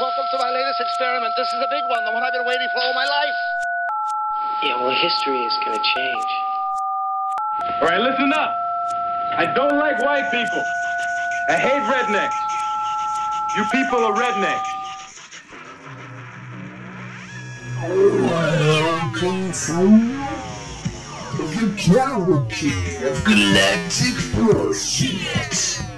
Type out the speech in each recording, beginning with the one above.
Welcome to my latest experiment. This is a big one, the one I've been waiting for all my life. Yeah, well, history is gonna change. All right, listen up. I don't like white people. I hate rednecks. You people are rednecks. Welcome to the cavalcade of galactic bullshit.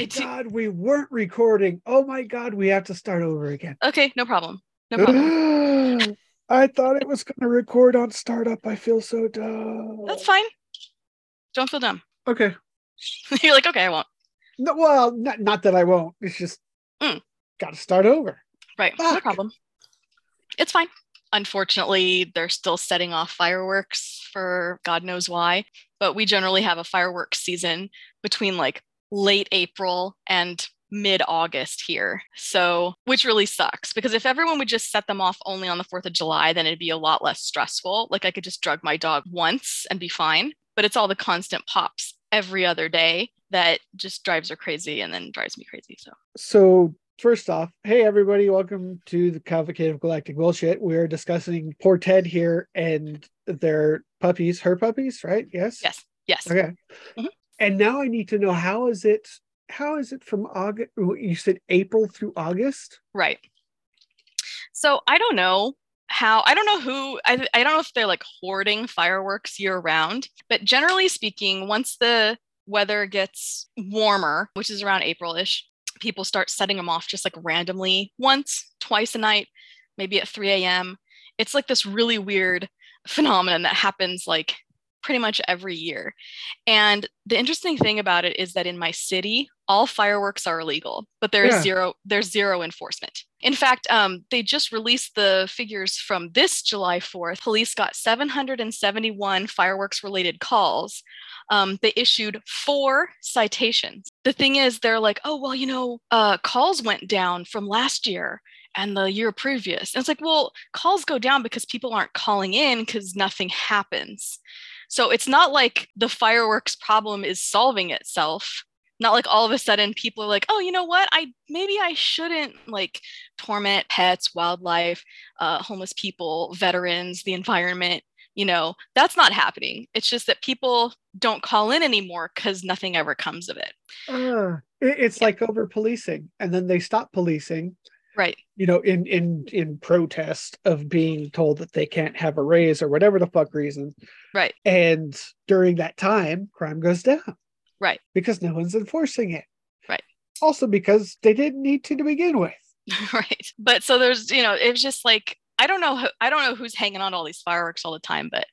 My do- god, we weren't recording. Oh my god, we have to start over again. Okay, no problem. No problem. I thought it was going to record on startup. I feel so dumb. That's fine. Don't feel dumb. Okay. You're like, okay, I won't. No, well, not, not that I won't. It's just Mm. got to start over. Right. No problem. It's fine. Unfortunately, they're still setting off fireworks for God knows why. But we generally have a fireworks season between like late April and mid August here. So, which really sucks because if everyone would just set them off only on the 4th of July, then it'd be a lot less stressful. Like I could just drug my dog once and be fine. But it's all the constant pops every other day that just drives her crazy and then drives me crazy. So, So, first off, hey everybody, welcome to the Cavalcade of Galactic Bullshit. We're discussing poor Ted here and their puppies, her puppies, right? Yes. yes, yes. Okay. Mhm. And now I need to know how is it? How is it from August? You said April through August. Right. So I don't know how, I don't know who, I, I don't know if they're like hoarding fireworks year round, but generally speaking, once the weather gets warmer, which is around April ish, people start setting them off just like randomly once, twice a night, maybe at 3 a.m. It's like this really weird phenomenon that happens like pretty much every year. And the interesting thing about it is that in my city, all fireworks are illegal, but there is Yeah. zero there's zero enforcement. In fact, um, they just released the figures from this July 4th. Police got 771 fireworks related calls. Um, they issued four citations. The thing is, they're like, oh, well, you know, uh, calls went down from last year and the year previous. And it's like, well, calls go down because people aren't calling in because nothing happens. So it's not like the fireworks problem is solving itself. Not like all of a sudden people are like, oh, you know what? I maybe I shouldn't like torment pets, wildlife, uh, homeless people, veterans, the environment. You know, that's not happening. It's just that people don't call in anymore because nothing ever comes of it. Ah, it's Yeah. like over policing, and then they stop policing. Right. You know, in in in protest of being told that they can't have a raise or whatever the fuck reason. Right. And during that time, crime goes down. Right. Because no one's enforcing it. Right. Also because they didn't need to to begin with. right but so there's you know it's just like i don't know i don't know who's hanging on to all these fireworks all the time but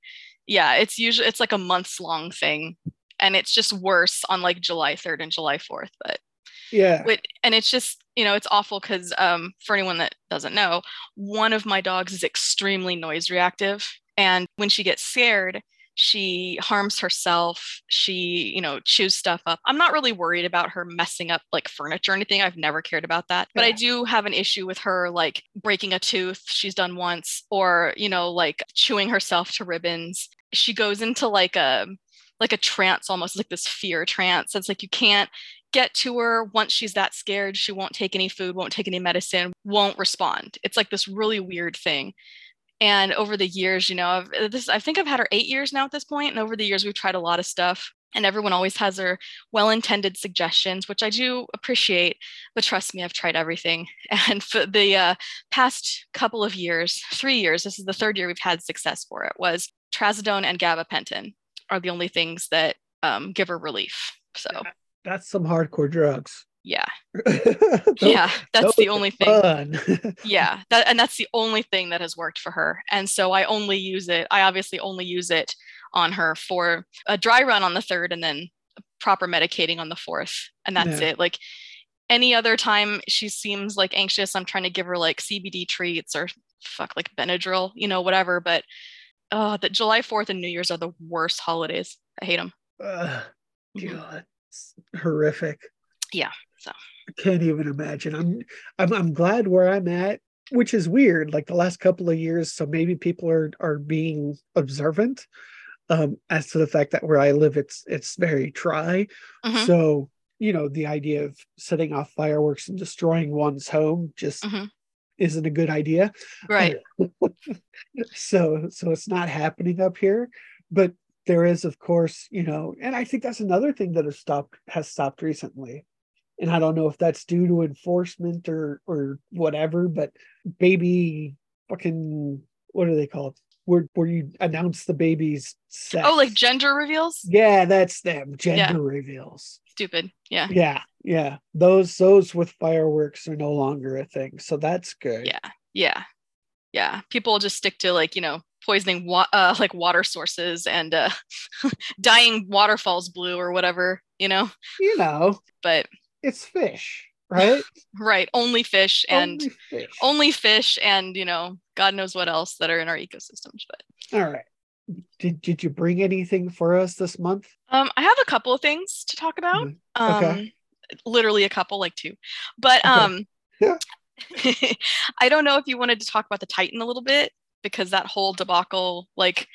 yeah it's usually it's like a months long thing and it's just worse on like july 3rd and july 4th but Yeah. and it's just you know it's awful because um, for anyone that doesn't know one of my dogs is extremely noise reactive and when she gets scared she harms herself she you know chews stuff up. I'm not really worried about her messing up like furniture or anything i've never cared about that but i do have an issue with her like breaking a tooth she's done once or you know like chewing herself to ribbons. She goes into like a like a trance almost like this fear trance. It's like you can't get to her once she's that scared she won't take any food won't take any medicine won't respond. It's like this really weird thing. And over the years you know I've, this i think i've had her eight years now at this point and over the years we've tried a lot of stuff and everyone always has their well-intended suggestions which i do appreciate but trust me i've tried everything. And for the uh, past couple of years three years this is the third year we've had success for it was trazodone and gabapentin are the only things that um, give her relief so That's some hardcore drugs. yeah. Yeah that's the only thing. yeah that, and that's the only thing that has worked for her. And so i only use it i obviously only use it on her for a dry run on the third and then proper medicating on the fourth and that's Yeah. it. Like any other time she seems like anxious i'm trying to give her like cbd treats or fuck like benadryl you know whatever but uh that july 4th and new year's are the worst holidays. I hate them Ugh, God, it's horrific. Yeah, so. I can't even imagine. I'm I'm I'm glad where I'm at, which is weird. Like the last couple of years, so maybe people are are being observant. um, as to the fact that where I live, it's it's very dry. Mhm. So you know, the idea of setting off fireworks and destroying one's home just Mhm. isn't a good idea. Right. so so it's not happening up here, but there is, of course, you know, and I think that's another thing that has stopped has stopped recently. And I don't know if that's due to enforcement or or whatever, but baby fucking what are they called? Where where you announce the baby's sex. Oh, like gender reveals? Yeah, that's them. Gender Yeah. reveals. Stupid. Yeah. Yeah, yeah. Those those with fireworks are no longer a thing. So that's good. Yeah. Yeah. Yeah. People just stick to like, you know, poisoning wa- uh, like water sources and uh, dyeing waterfalls blue or whatever, you know. You know, But it's fish, right? right, only fish and Only fish. only fish and, you know, God knows what else that are in our ecosystems. But All right. Did did you bring anything for us this month? um, I have a couple of things to talk about. Mhm. Um, Okay. literally a couple, like two. But Okay. um, Yeah. I don't know if you wanted to talk about the Titan a little bit because that whole debacle like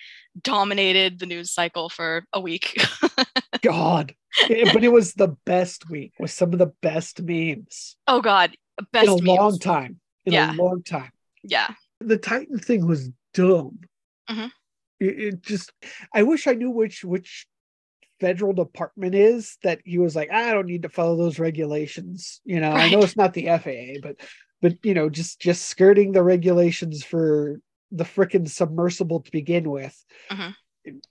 dominated the news cycle for a week. God. It- but it was the best week with some of the best memes oh God, best in a long time. In Yeah. a long time. Yeah, The Titan thing was dumb. Mhm. It, it just I wish I knew which which federal department is that he was like, I don't need to follow those regulations. You know, I know it's not the FAA, but but you know, just just skirting the regulations for the frickin' submersible to begin with. Mhm.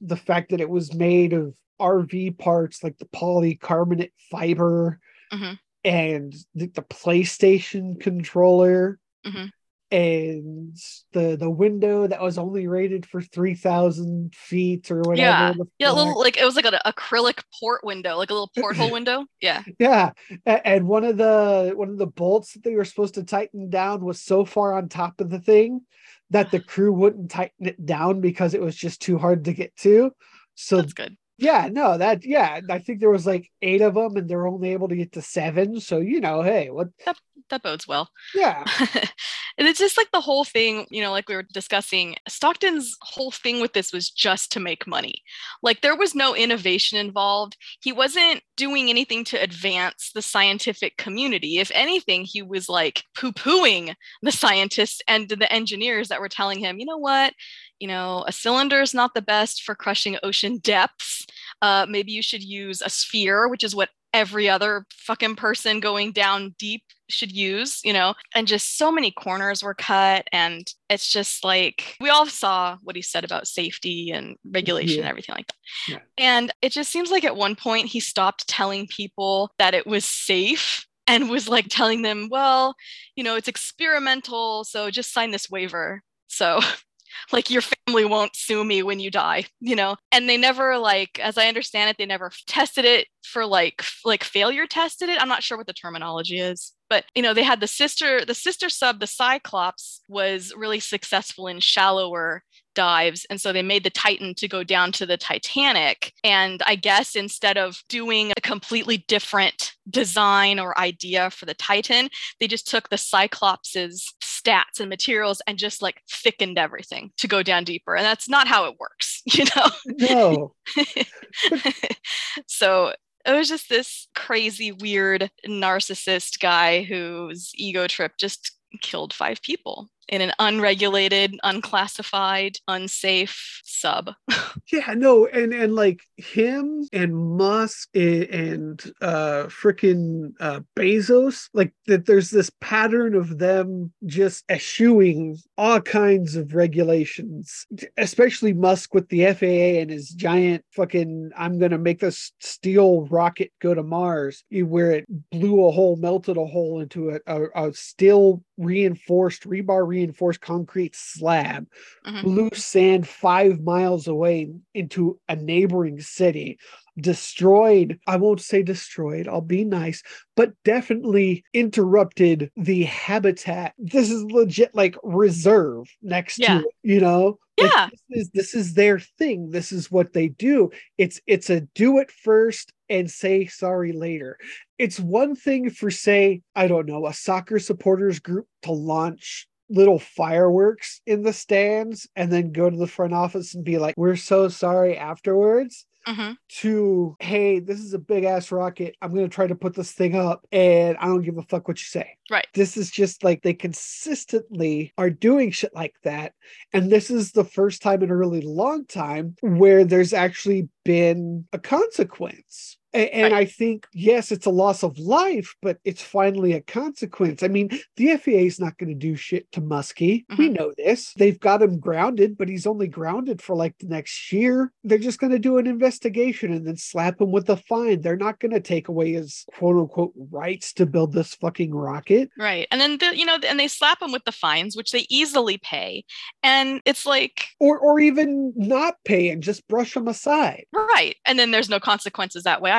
The fact that it was made of RV parts like the polycarbonate fiber Mhm. and the, the PlayStation controller Mhm. And the the window that was only rated for 3000 feet or whatever Yeah. yeah, a little like it was like an acrylic port window, like a little porthole window. Yeah, yeah and one of the one of the bolts that they were supposed to tighten down was so far on top of the thing that the crew wouldn't tighten it down because it was just too hard to get to so that's good. Yeah no that yeah i think there was like eight of them and they're only able to get to seven so you know hey what That that bodes well. yeah and it's just like the whole thing, you know, like we were discussing, Stockton's whole thing with this was just to make money. Like there was no innovation involved. He wasn't doing anything to advance the scientific community. If anything, he was like poo pooing the scientists and the engineers that were telling him, you know what? You know, a cylinder is not the best for crushing ocean depths. Uh, maybe you should use a sphere, which is what every other fucking person going down deep should use, you know, and just so many corners were cut. And it's just like we all saw what he said about safety and regulation and everything like that. Yeah. And it just seems like at one point he stopped telling people that it was safe and was like telling them, well, you know, it's experimental. So just sign this waiver. So like your family won't sue me when you die you know? And they never like as i understand it they never tested it for like like failure tested it. I'm not sure what the terminology is but you know they had the sister the sister sub the cyclops was really successful in shallower dives and so they made the titan to go down to the titanic. And i guess instead of doing a completely different design or idea for the titan they just took the cyclops's stats and materials and just like thickened everything to go down deeper. And that's not how it works you know? No. So it was just this crazy weird narcissist guy whose ego trip just killed five people in an unregulated unclassified unsafe sub. Yeah, no, and and like him and Musk and, uh freaking uh Bezos, like that there's this pattern of them just eschewing all kinds of regulations, especially Musk with the FAA and his giant fucking I'm gonna make this steel rocket go to Mars, where it blew a hole, melted a hole into a, a, a steel reinforced, rebar reinforced concrete slab Mhm. blew sand five miles away into a neighboring city, destroyed, I won't say destroyed, I'll be nice, but definitely interrupted the habitat. This is legit like reserve next Yeah. to it, you know? Like, Yeah. this is this is their thing. This is what they do. It's it's a do it first and say sorry later. It's one thing for say, I don't know, a soccer supporters group to launch little fireworks in the stands and then go to the front office and be like, we're so sorry afterwards Mhm. to hey this is a big ass rocket i'm going to try to put this thing up and i don't give a fuck what you say Right. this is just like they consistently are doing shit like that and this is the first time in a really long time where there's actually been a consequence A- and I think, yes, it's a loss of life, but it's finally a consequence. I mean, the FAA is not going to do shit to Muskie. We Mhm. know this. They've got him grounded, but he's only grounded for like the next year. They're just going to do an investigation and then slap him with a fine. They're not going to take away his quote unquote rights to build this fucking rocket. Right. And then the, you know, and they slap him with the fines, which they easily pay. And it's like, Or, or even not pay and just brush them aside. right. And then there's no consequences that way.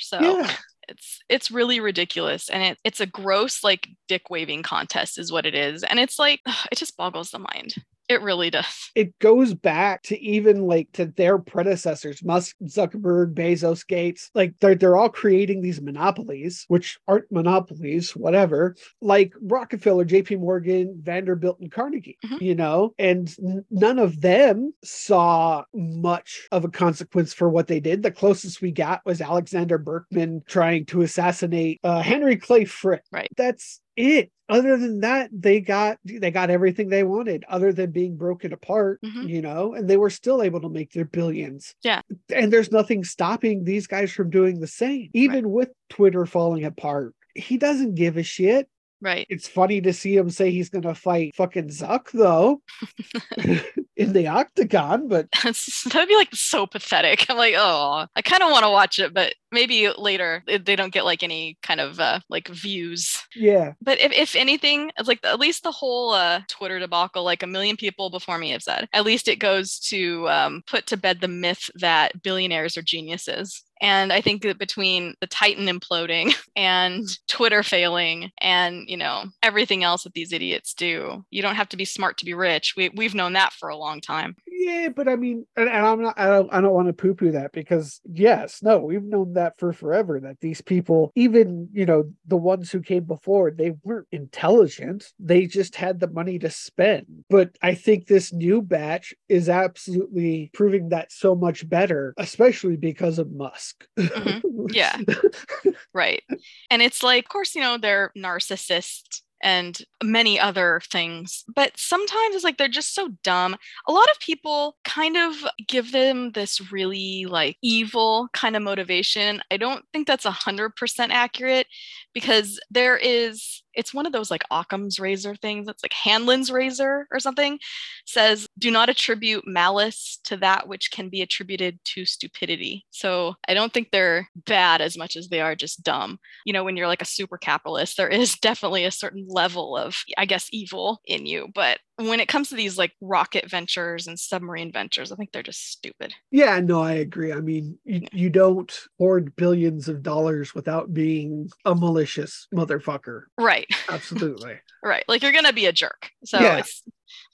So Yeah. it's it's really ridiculous. And it, it's a gross like dick waving contest is what it is. And it's like it just boggles the mind it really does. It goes back to even like to their predecessors musk zuckerberg bezos gates like they're, they're all creating these monopolies which aren't monopolies whatever like rockefeller jp morgan vanderbilt and carnegie Mhm. you know? And n- none of them saw much of a consequence for what they did. The closest we got was alexander berkman trying to assassinate uh, henry clay frick Right. that's it other than that they got they got everything they wanted other than being broken apart Mhm. you know and they were still able to make their billions. Yeah. and there's nothing stopping these guys from doing the same. Even with twitter falling apart he doesn't give a shit. Right. It's funny to see him say he's gonna fight fucking zuck though in the octagon but that'd be like so pathetic. I'm like oh i kind of want to watch it but maybe later they don't get like any kind of uh, like views. Yeah. But if, if anything it's like at least the whole uh, twitter debacle like a million people before me have said at least it goes to um, put to bed the myth that billionaires are geniuses and i think that between the titan imploding and twitter failing and you know everything else that these idiots do you don't have to be smart to be rich. We, we've known that for a long time. Yeah but i mean and, and i'm not i don't, I don't want to poo-poo that because yes no we've known that for forever that these people even you know the ones who came before they weren't intelligent. They just had the money to spend. But i think this new batch is absolutely proving that so much better especially because of musk Mhm. Yeah. Right. And it's like, of course, you know, they're narcissists and many other things, but sometimes it's like they're just so dumb. A lot of people kind of give them this really like evil kind of motivation. I don't think that's a hundred percent accurate because there is it's one of those like Occam's razor things. It's like Hanlon's razor or something says, do not attribute malice to that which can be attributed to stupidity. So I don't think they're bad as much as they are just dumb. You know, when you're like a super capitalist, there is definitely a certain level of, I guess, evil in you. But when it comes to these like rocket ventures and submarine ventures, I think they're just stupid. yeah no i agree i mean you, you don't hoard billions of dollars without being a malicious motherfucker Right. absolutely Right. Like you're gonna be a jerk. So Yeah. it's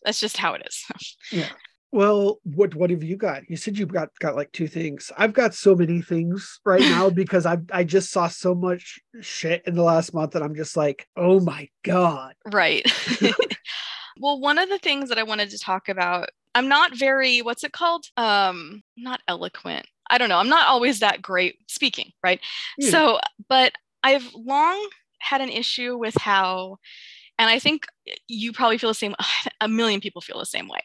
that's just how it is. Yeah. Well, what what have you got? You said you've got got like two things. I've got so many things right now because I I just saw so much shit in the last month that I'm just like, oh my god. Right. Well, one of the things that I wanted to talk about, I'm not very, what's it called? Um, not eloquent. I don't know. I'm not always that great speaking, right? Yeah. So, but I've long had an issue with how, and I think you probably feel the same, a million people feel the same way.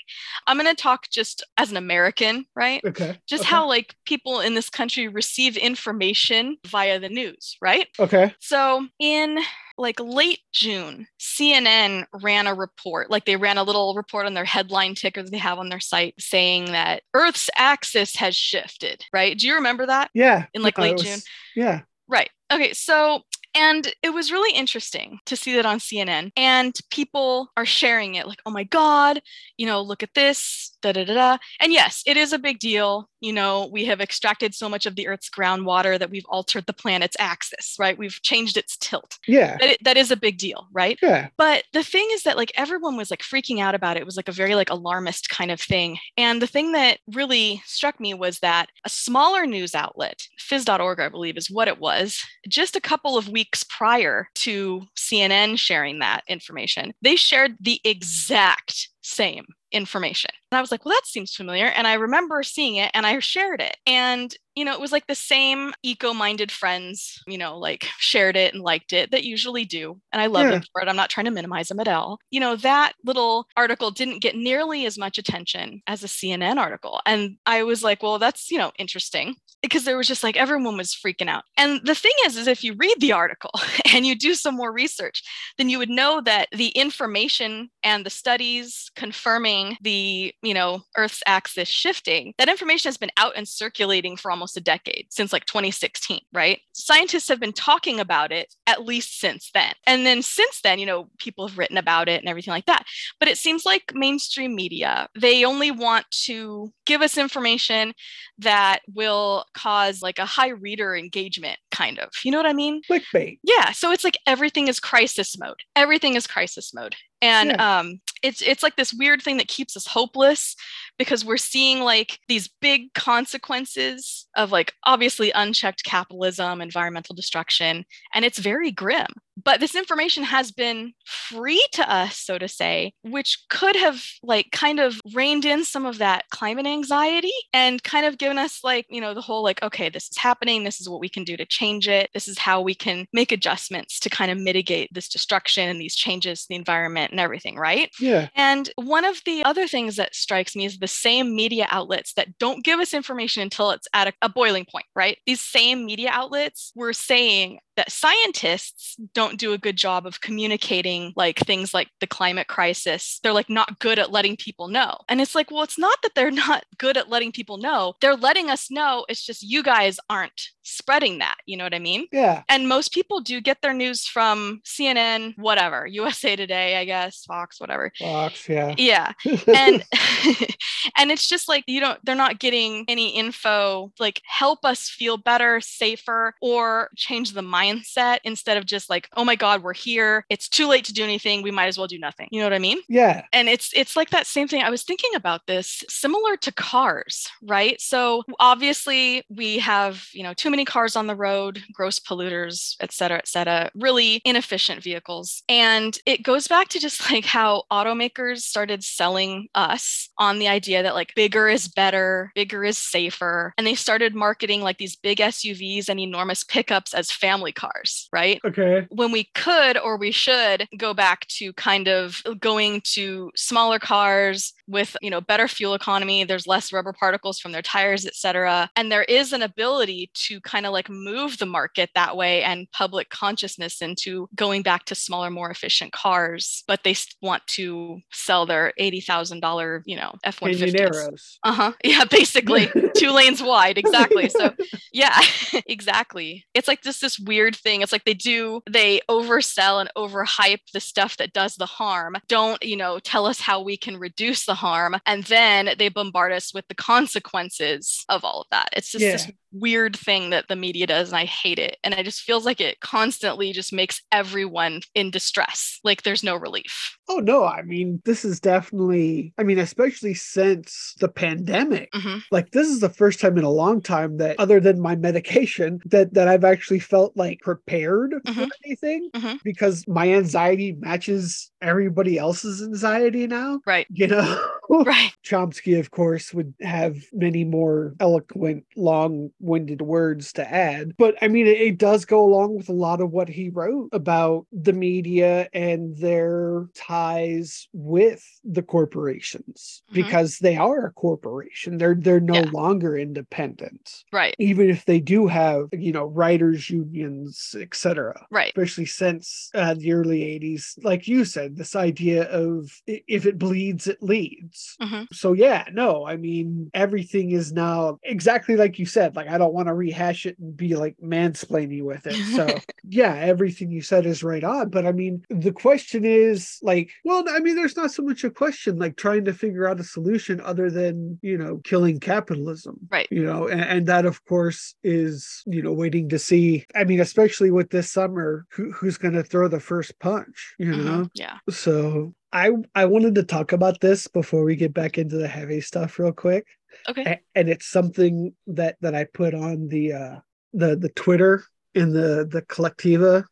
I'm going to talk just as an American, right? Okay. Just okay. how like people in this country receive information via the news, right? Okay. So in like late June, CNN ran a report, like they ran a little report on their headline ticker that they have on their site saying that Earth's axis has shifted, right? Do you remember that? Yeah. In, like, late was- June? Yeah. Right. Okay. So, and it was really interesting to see that on CNN, and people are sharing it like, oh my God, you know, look at this, da da da da. And yes, it is a big deal. You know, we have extracted so much of the Earth's groundwater that we've altered the planet's axis, right? We've changed its tilt. Yeah. That, that is a big deal, right? Yeah. But the thing is that like everyone was like freaking out about it. It was like a very like alarmist kind of thing. And the thing that really struck me was that a smaller news outlet, phys.org, I believe is what it was, just a couple of weeks weeks prior to CNN sharing that information, they shared the exact same information. And I was like, well, that seems familiar. And I remember seeing it and I shared it. And, you know, it was like the same eco minded friends, you know, like shared it and liked it that usually do. And I love Yeah. them for it. I'm not trying to minimize them at all. You know, that little article didn't get nearly as much attention as a CNN article. And I was like, well, that's, you know, interesting because there was just like everyone was freaking out. And the thing is, is if you read the article and you do some more research, then you would know that the information and the studies confirming the, you know, Earth's axis shifting, that information has been out and circulating for almost a decade, since like 2016, right? Scientists have been talking about it at least since then. And then since then, you know, people have written about it and everything like that. But it seems like mainstream media, they only want to give us information that will cause like a high reader engagement kind of. You know what I mean? Clickbait. Yeah, so it's like everything is crisis mode. Everything is crisis mode. And um it's it's like this weird thing that keeps us hopeless because we're seeing like these big consequences of like obviously unchecked capitalism, environmental destruction, and it's very grim. But this information has been free to us, so to say, which could have like kind of reined in some of that climate anxiety and kind of given us like, you know, the whole like, okay, this is happening. This is what we can do to change it. This is how we can make adjustments to kind of mitigate this destruction and these changes to the environment and everything, right? Yeah. And one of the other things that strikes me is the same media outlets that don't give us information until it's at a, a boiling point, right? These same media outlets were saying that scientists don't do a good job of communicating like things like the climate crisis. They're like not good at letting people know. And it's like, well, it's not that they're not good at letting people know. They're letting us know. It's just you guys aren't spreading that. You know what I mean? Yeah. And most people do get their news from CNN, whatever, USA Today, I guess, Fox, whatever. Fox, yeah. Yeah. And and it's just like you don't they're not getting any info like help us feel better, safer or change the mindset instead of just like, "Oh my god, we're here. It's too late to do anything. We might as well do nothing." You know what I mean? yeah. and it's it's like that same thing i was thinking about this similar to cars right so obviously we have you know too many cars on the road gross polluters et cetera et cetera really inefficient vehicles and it goes back to just like how automakers started selling us on the idea that like bigger is better bigger is safer and they started marketing like these big suvs and enormous pickups as family cars right? Okay. when we could or we should go back to kind of going to smaller cars with you know better fuel economy there's less rubber particles from their tires et cetera and there is an ability to kind of like move the market that way and public consciousness into going back to smaller more efficient cars but they want to sell their $80000 you know f-150s Canyoneros. uh-huh. Yeah basically two lanes wide exactly. So yeah exactly. It's like just this weird thing. It's like they do they oversell and overhype the stuff that does the harm. Don't you know tell us how we can reduce the harm. And then they bombard us with the consequences of all of that. It's just this Yeah. Weird thing that the media does and i hate it and it just feels like it constantly just makes everyone in distress like there's no relief Oh no, I mean this is definitely I mean especially since the pandemic. Mhm. Like this is the first time in a long time that other than my medication that that I've actually felt like prepared for Mhm. anything Mhm. because my anxiety matches everybody else's anxiety now, right you know. right Chomsky of course would have many more eloquent long-winded words to add, but I mean it, it does go along with a lot of what he wrote about the media and their ties with the corporations Mhm. because they are a corporation. They're they're no Yeah. longer independent. right Even if they do have, you know, writers unions, etc. right Especially since uh, the early 80s, like you said, this idea of if it bleeds, it leads. Mhm. So, yeah, no, I mean, everything is now exactly like you said. Like, I don't want to rehash it and be like mansplaining with it. So, yeah, everything you said is right on. But I mean, the question is like, well, I mean, there's not so much a question like trying to figure out a solution other than, you know, killing capitalism. Right. You know, and, and that, of course, is, you know, waiting to see. I mean, especially with this summer, who, who's going to throw the first punch, you Mhm. know? yeah So, I, I wanted to talk about this before we get back into the heavy stuff real quick okay a- and it's something that that I put on the uh the the Twitter in the the collectiva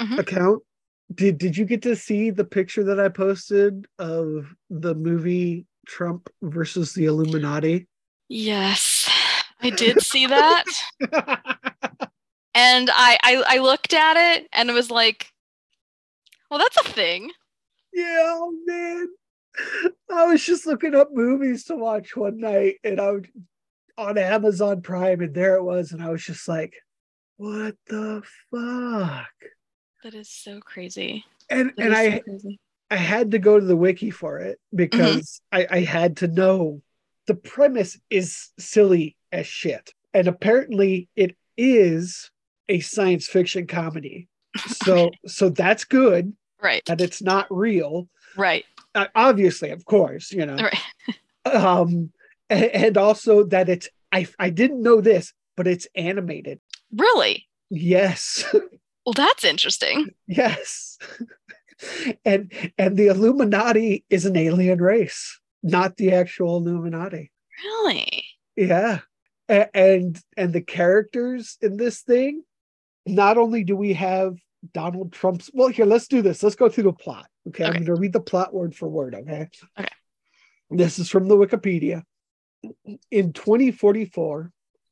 Mhm. account. Did did you get to see the picture that I posted of the movie Trump versus the Illuminati? Yes, I did see that. and I, I I looked at it and it was like, well, that's a thing. Yeah, oh man. I was just looking up movies to watch one night and I was on Amazon Prime and there it was and I was just like, what the fuck? That is so crazy. And That and is so I crazy. I had to go to the wiki for it mm-hmm. because I, I had to know the premise is silly as shit. And apparently it is a science fiction comedy. So so that's good right, that it's not real. right, Uh, obviously, of course, you know. right. Um and, and also that it's I I didn't know this, but it's animated. Really? Yes. Well, that's interesting. yes. and and the Illuminati is an alien race, not the actual Illuminati. Really? Yeah. And and the characters in this thing, not only do we have Donald Trump's well, here, let's do this. Let's go through the plot. Okay. I'm gonna read the plot word for word, okay? Okay. This is from the Wikipedia. In 2044,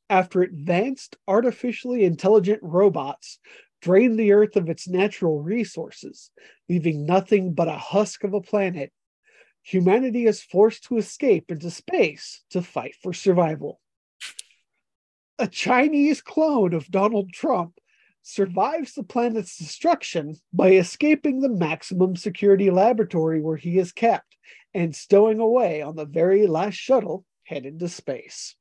after advanced artificially intelligent robots drain the earth of its natural resources, leaving nothing but a husk of a planet, humanity is forced to escape into space to fight for survival. A Chinese clone of Donald Trump survives the planet's destruction by escaping the maximum security laboratory where he is kept and stowing away on the very last shuttle headed to space.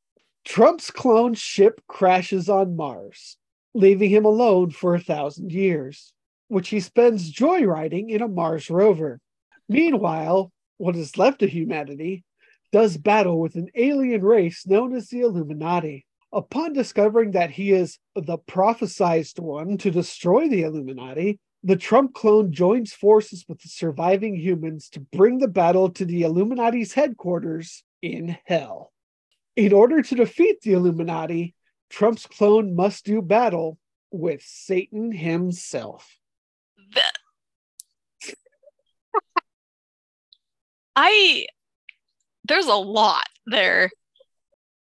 Trump's clone ship crashes on Mars, leaving him alone for a thousand years, which he spends joyriding in a Mars rover. Meanwhile, what is left of humanity does battle with an alien race known as the Illuminati. Upon discovering that he is the prophesized one to destroy the Illuminati, the Trump clone joins forces with the surviving humans to bring the battle to the Illuminati's headquarters in hell. In order to defeat the Illuminati, Trump's clone must do battle with Satan himself. That- I there's a lot there.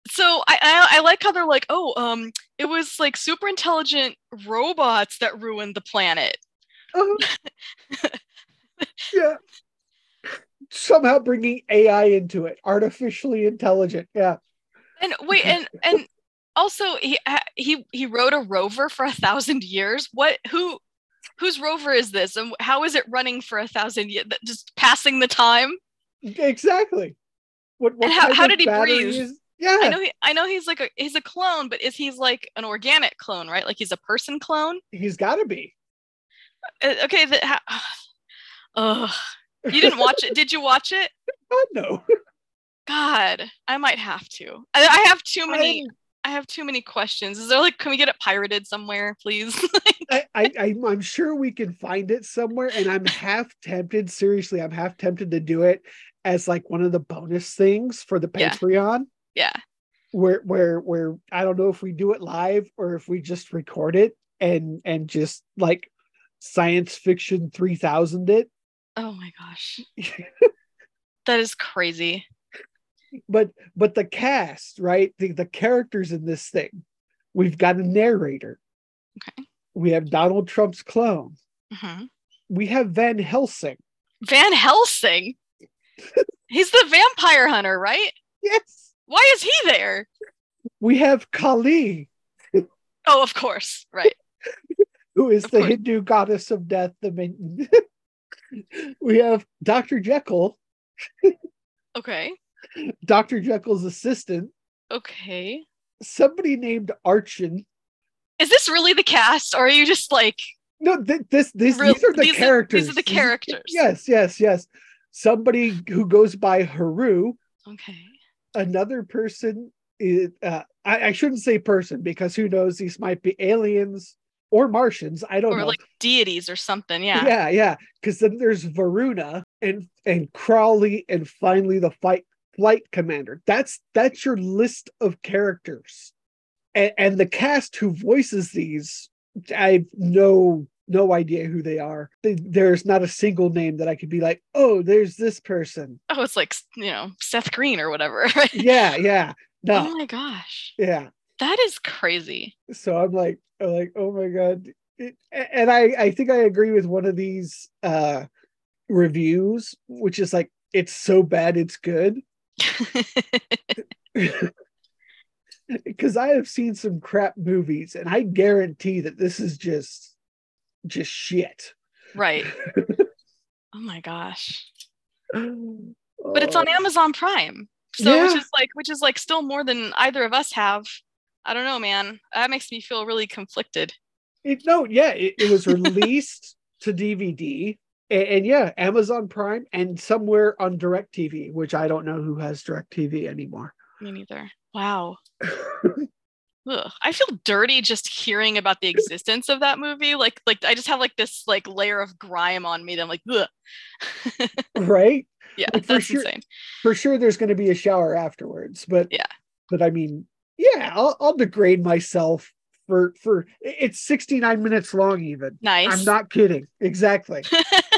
So I, I I like how they're like, oh, um, it was like super intelligent robots that ruined the planet. Uh-huh. yeah. Somehow bringing AI into it, artificially intelligent. Yeah. And wait, and and also he he he rode a rover for a thousand years. What who whose rover is this, and how is it running for a thousand years? Just passing the time. Exactly. What, what how- how did he breathe? is- yeah. I know he I know he's like a he's a clone, but is he's like an organic clone, right? Like he's a person clone. He's got to be. Uh, okay, that. Ha- Ugh. You didn't watch it? Did you watch it? God, no. God, I might have to. I, I have too many. I'm- I have too many questions. Is there like, can we get it pirated somewhere, please? I, I, I'm, I'm sure we can find it somewhere, and I'm half tempted. Seriously, I'm half tempted to do it as like one of the bonus things for the. Patreon. Yeah. Where, where, where I don't know if we do it live or if we just record it and and just like science fiction three thousand it. Oh my gosh, that is crazy. but but the cast, right? The the characters in this thing. We've got a narrator. Okay. We have Donald Trump's clone. Mhm. We have Van Helsing. Van Helsing. He's the vampire hunter, right? Yes. Why is he there? We have Kali, Oh, of course, right. who is Of the course. Hindu goddess of death. The main. we have Dr. Jekyll, Okay. Dr. Jekyll's assistant, Okay. somebody named Archon. Is this really the cast, or are you just like No, th- this, this Real- these are the these are- characters. these are the characters. Yes, yes, yes. Somebody who goes by Haru, okay? Another person is uh, I, I shouldn't say person because who knows these might be aliens or Martians. I don't know. Or know. like deities or something? Yeah. yeah, yeah. Because then there's Varuna and and Crowley and finally the fight flight commander. That's that's your list of characters. And, and the cast who voices these, I have no no idea who they are. There's not a single name that I could be like, oh, there's this person. Oh, it's like you know Seth Green or whatever. Yeah, yeah. No, Oh my gosh, yeah. that is crazy. So I'm like, I'm like, oh my god. It, and I, I think I agree with one of these uh reviews, which is like, it's so bad it's good. because I have seen some crap movies, and I guarantee that this is just just shit. right. Oh my gosh. But it's on oh. Amazon Prime. So which is like which is like still more than either of us have. I don't know, man. That makes me feel really conflicted. It, no, yeah, it, it was released to DVD, and, and yeah, Amazon Prime, and somewhere on DirecTV, which I don't know who has DirecTV anymore. Me neither. Wow. Ugh. I feel dirty just hearing about the existence of that movie. Like like I just have like this like layer of grime on me that I'm like, Ugh. right? yeah, Like, for that's sure- insane. For sure, there's going to be a shower afterwards, but Yeah. but I mean, yeah, I'll, I'll degrade myself for for it's 69 minutes long, even. Nice. I'm not kidding. Exactly.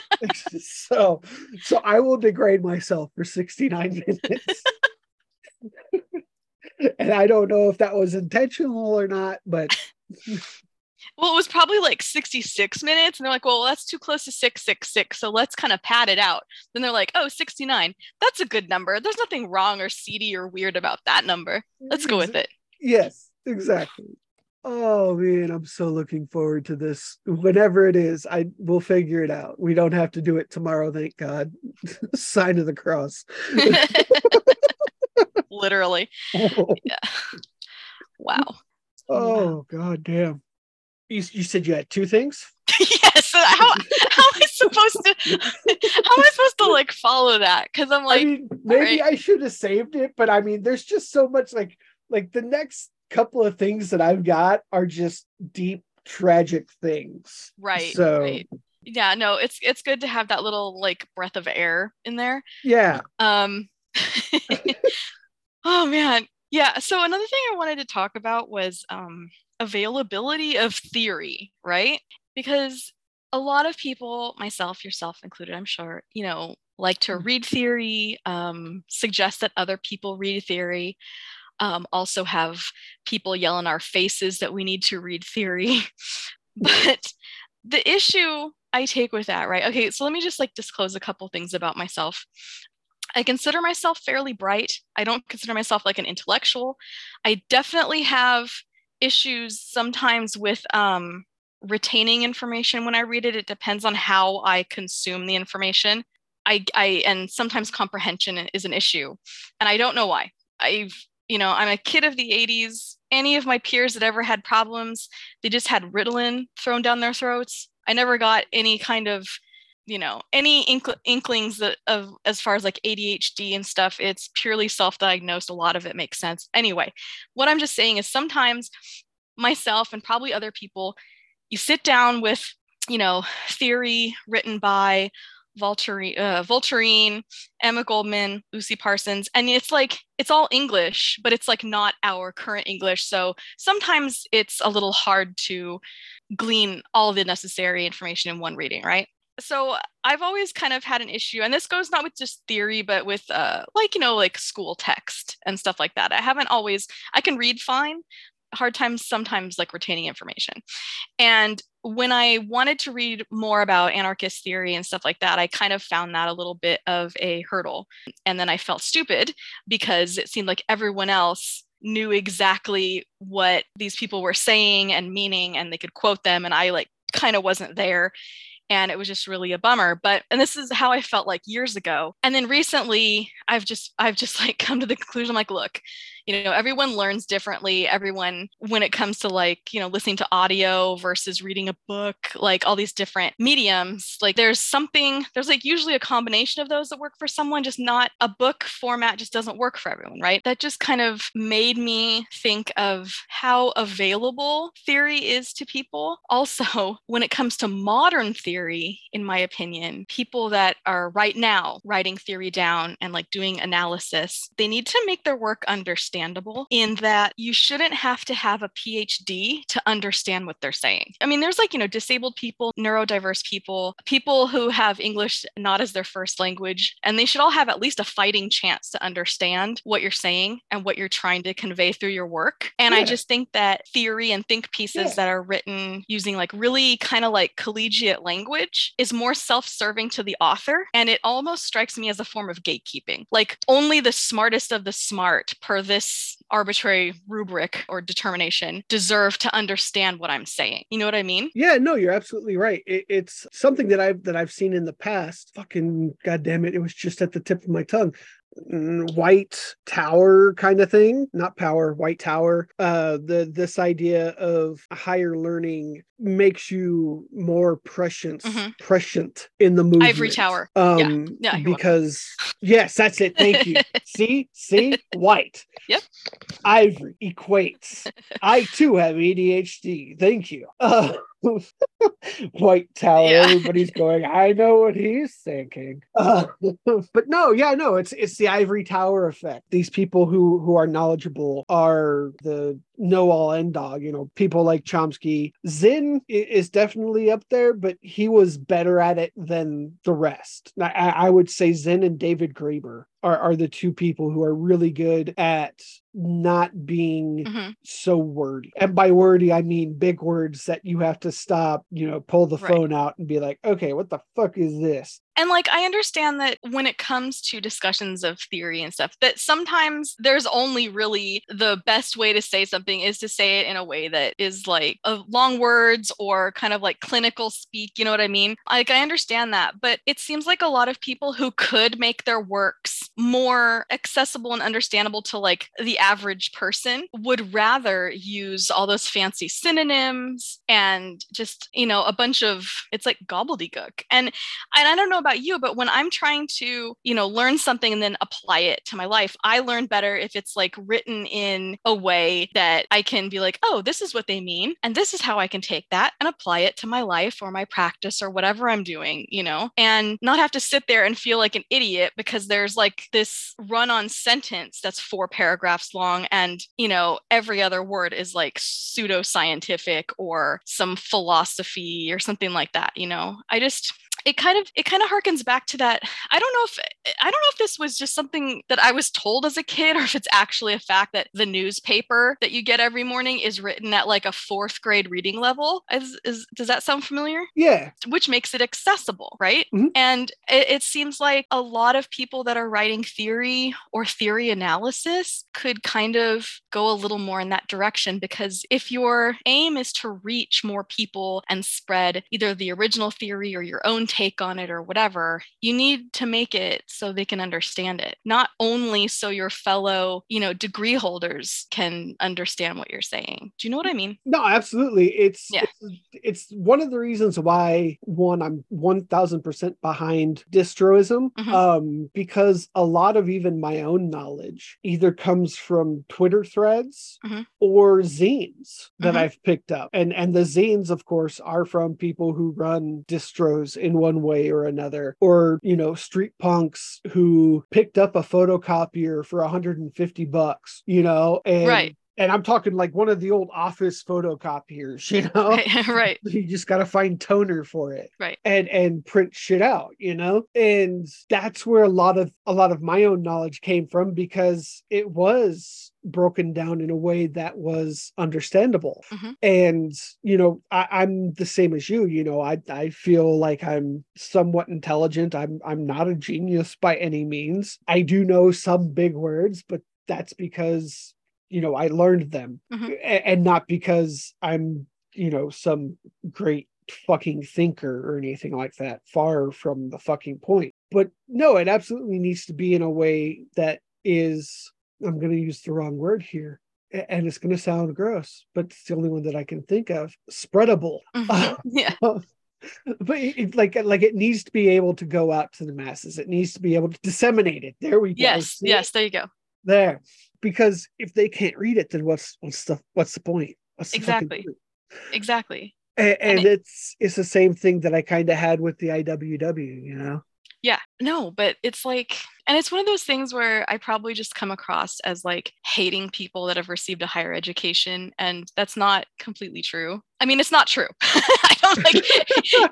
so so I will degrade myself for 69 minutes. And I don't know if that was intentional or not, but Well, it was probably like 66 minutes. And they're like, well, that's too close to 666. So let's kind of pad it out. Then they're like, oh, 69. That's a good number. There's nothing wrong or seedy or weird about that number. Let's go with it. Yes, exactly. Oh man, I'm so looking forward to this. Whenever it is, I will figure it out. We don't have to do it tomorrow, thank God. Sign of the cross. Literally. Wow. oh god damn. You, you said you had two things? yes. How, how am I supposed to how am I supposed to like follow that? Because I'm like, I mean, maybe right. I should have saved it, but I mean, there's just so much like like the next couple of things that I've got are just deep tragic things. right. So right. Yeah, no, it's it's good to have that little like breath of air in there. yeah, Um, oh man, yeah. So another thing I wanted to talk about was um, availability of theory, right? Because a lot of people, myself, yourself included, I'm sure, you know, like to read theory, um, suggest that other people read theory. Um, also have people yell in our faces that we need to read theory. but the issue I take with that, right? Okay, so let me just like disclose a couple things about myself. I consider myself fairly bright. I don't consider myself like an intellectual. I definitely have issues sometimes with um, retaining information when I read it. It depends on how I consume the information. I, I and sometimes comprehension is an issue, and I don't know why. I've you know I'm a kid of the '80s. Any of my peers that ever had problems, they just had Ritalin thrown down their throats. I never got any kind of you know any inkl- inklings that of as far as like adhd and stuff it's purely self-diagnosed a lot of it makes sense anyway what i'm just saying is sometimes myself and probably other people you sit down with you know theory written by Voltaire, uh, Emma Goldman, Lucy Parsons, and it's like it's all English, but it's like not our current English. So sometimes it's a little hard to glean all the necessary information in one reading, right? So I've always kind of had an issue, and this goes not with just theory, but with uh, like you know, like school text and stuff like that. I haven't always I can read fine, hard times sometimes like retaining information. And when I wanted to read more about anarchist theory and stuff like that, I kind of found that a little bit of a hurdle. And then I felt stupid because it seemed like everyone else knew exactly what these people were saying and meaning, and they could quote them, and I like kind of wasn't there and it was just really a bummer but and this is how i felt like years ago and then recently i've just i've just like come to the conclusion like look you know everyone learns differently. Everyone when it comes to like you know listening to audio versus reading a book like all these different mediums like there's something there's like usually a combination of those that work for someone just not a book format just doesn't work for everyone right? That just kind of made me think of how available theory is to people. Also when it comes to modern theory in my opinion people that are right now writing theory down and like doing analysis they need to make their work understand understandable in that you shouldn't have to have a PhD to understand what they're saying. I mean, there's like, you know, disabled people, neurodiverse people, people who have English not as their first language, and they should all have at least a fighting chance to understand what you're saying and what you're trying to convey through your work. And I just think that theory and think pieces Yeah. that are written using like really kind of like collegiate language is more self-serving to the author and it almost strikes me as a form of gatekeeping like only the smartest of the smart per this arbitrary rubric or determination deserve to understand what i'm saying you know what i mean Yeah, no, you're absolutely right. It, it's something that I've that I've seen in the past. Fucking goddamn it, it was just at the tip of my tongue. Mm, White tower kind of thing, not power. White tower. Uh, the this idea of higher learning makes you more prescient, Mhm. prescient in the movie Ivory Tower. Um, Yeah, welcome. because yes, that's it. Thank you. see, see, white. Yep. Ivory equates. I too have ADHD. Thank you. Uh, White Tower. Yeah. Everybody's going. I know what he's thinking. Uh, but no, yeah, no. It's it's the Ivory Tower effect. These people who who are knowledgeable are the know all end dog. You know, people like Chomsky. Zinn is definitely up there, but he was better at it than the rest. I, I would say Zinn and David Graeber are, are the two people who are really good at not being Mhm. so wordy. And by wordy, I mean big words that you have to stop, you know, pull the Right. phone out and be like, okay, what the fuck is this? And like, I understand that when it comes to discussions of theory and stuff, that sometimes there's only really the best way to say something is to say it in a way that is like of long words or kind of like clinical speak. You know what I mean? Like, I understand that, but it seems like a lot of people who could make their works more accessible and understandable to like the average person would rather use all those fancy synonyms and just, you know, a bunch of it's like gobbledygook. And and I don't know about you, but when I'm trying to, you know, learn something and then apply it to my life, I learn better if it's like written in a way that I can be like, oh, this is what they mean. And this is how I can take that and apply it to my life or my practice or whatever I'm doing, you know, and not have to sit there and feel like an idiot because there's like this run on sentence that's four paragraphs long. And, you know, every other word is like pseudoscientific or some philosophy or something like that, you know, I just, it kind of it kind of harkens back to that i don't know if i don't know if this was just something that i was told as a kid or if it's actually a fact that the newspaper that you get every morning is written at like a fourth grade reading level is, is does that sound familiar Yeah. which makes it accessible, right? Mhm. And it, it seems like a lot of people that are writing theory or theory analysis could kind of go a little more in that direction because if your aim is to reach more people and spread either the original theory or your own take on it or whatever, you need to make it so they can understand it, not only so your fellow, you know, degree holders can understand what you're saying. Do you know what I mean? No, absolutely. It's Yeah. it's, it's one of the reasons why one I'm one thousand percent behind distroism. Mhm. Um, because a lot of even my own knowledge either comes from Twitter threads Mhm. or zines that Mhm. I've picked up. And and the zines, of course, are from people who run distros in one way or another, or you know, street punks who picked up a photocopier for 150 bucks, you know, and Right. And I'm talking like one of the old office photocopiers, you know. Right. right. You just got to find toner for it, Right. And and print shit out, you know. And that's where a lot of a lot of my own knowledge came from because it was broken down in a way that was understandable. Mhm. And you know, I, I'm the same as you. You know, I I feel like I'm somewhat intelligent. I'm I'm not a genius by any means. I do know some big words, but that's because you know I learned them, Mhm. and not because I'm you know some great fucking thinker or anything like that. Far from the fucking point. But no, it absolutely needs to be in a way that is. I'm going to use the wrong word here. And it's going to sound gross, but it's the only one that I can think of. Spreadable Mhm. yeah. but it, it- like like it needs to be able to go out to the masses it needs to be able to disseminate it there we go Yes. See? Yes. There you go. there because if they can't read it then what's what's the what's the point what's the Exactly. Exactly. and, and it- it's it's the same thing that i kind of had with the iww you know Yeah. No, but it's like And it's one of those things where I probably just come across as like hating people that have received a higher education. And that's not completely true. I mean, it's not true. I don't like,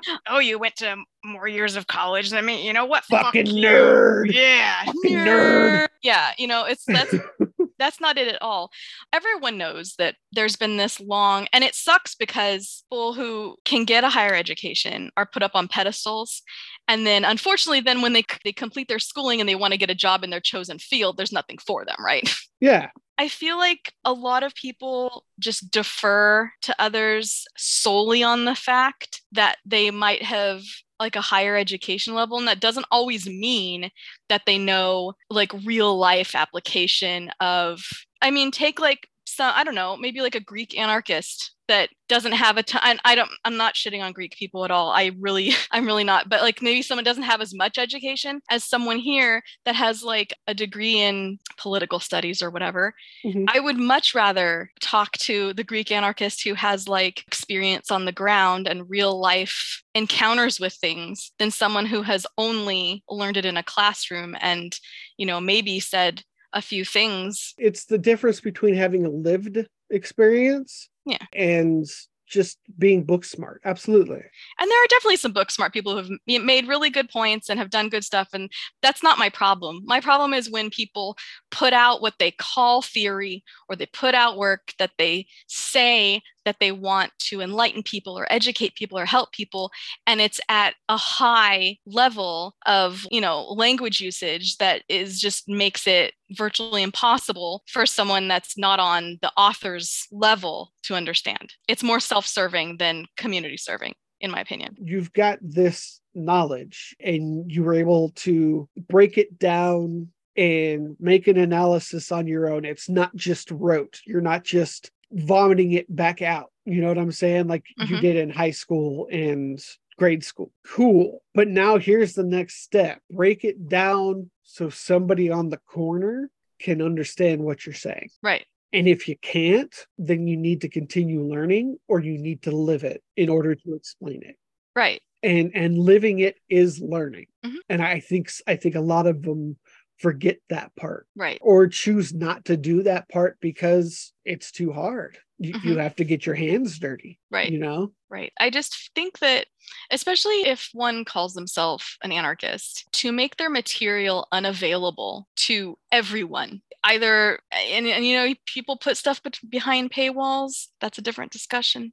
oh, you went to more years of college than me. You know what? Fucking you. nerd. Yeah. Fucking nerd. Yeah. You know, it's that's that's not it at all. Everyone knows that there's been this long, and it sucks because people who can get a higher education are put up on pedestals. And then unfortunately, then when they they complete their schooling and they want to get a job in their chosen field, there's nothing for them, right? Yeah. I feel like a lot of people just defer to others solely on the fact that they might have like a higher education level and that doesn't always mean that they know like real life application of I mean take like some I don't know maybe like a Greek anarchist that doesn't have a ton I don't I'm not shitting on Greek people at all I really I'm really not but like maybe someone doesn't have as much education as someone here that has like a degree in political studies or whatever Mhm. I would much rather talk to the Greek anarchist who has like experience on the ground and real life encounters with things than someone who has only learned it in a classroom and, you know, maybe said a few things. It's the difference between having a lived experience Yeah. and just being book smart. Absolutely. And there are definitely some book smart people who have made really good points and have done good stuff. And that's not my problem. My problem is when people put out what they call theory or they put out work that they say that they want to enlighten people or educate people or help people and it's at a high level of you know language usage that is just makes it virtually impossible for someone that's not on the author's level to understand it's more self-serving than community serving in my opinion You've got this knowledge and you were able to break it down and make an analysis on your own. It's not just rote. You're not just vomiting it back out. You know what I'm saying? Like you Mhm. did in high school and grade school. Cool. But now here's the next step break it down so somebody on the corner can understand what you're saying. right And if you can't, then you need to continue learning or you need to live it in order to explain it. right And and living it is learning. Mhm. And I think I think a lot of them forget that part right or choose not to do that part because it's too hard. You, you Mhm. have to get your hands dirty, right you know? Right. I just think that, especially if one calls themselves an anarchist, to make their material unavailable to everyone, either, and, and you know, people put stuff behind paywalls, that's a different discussion.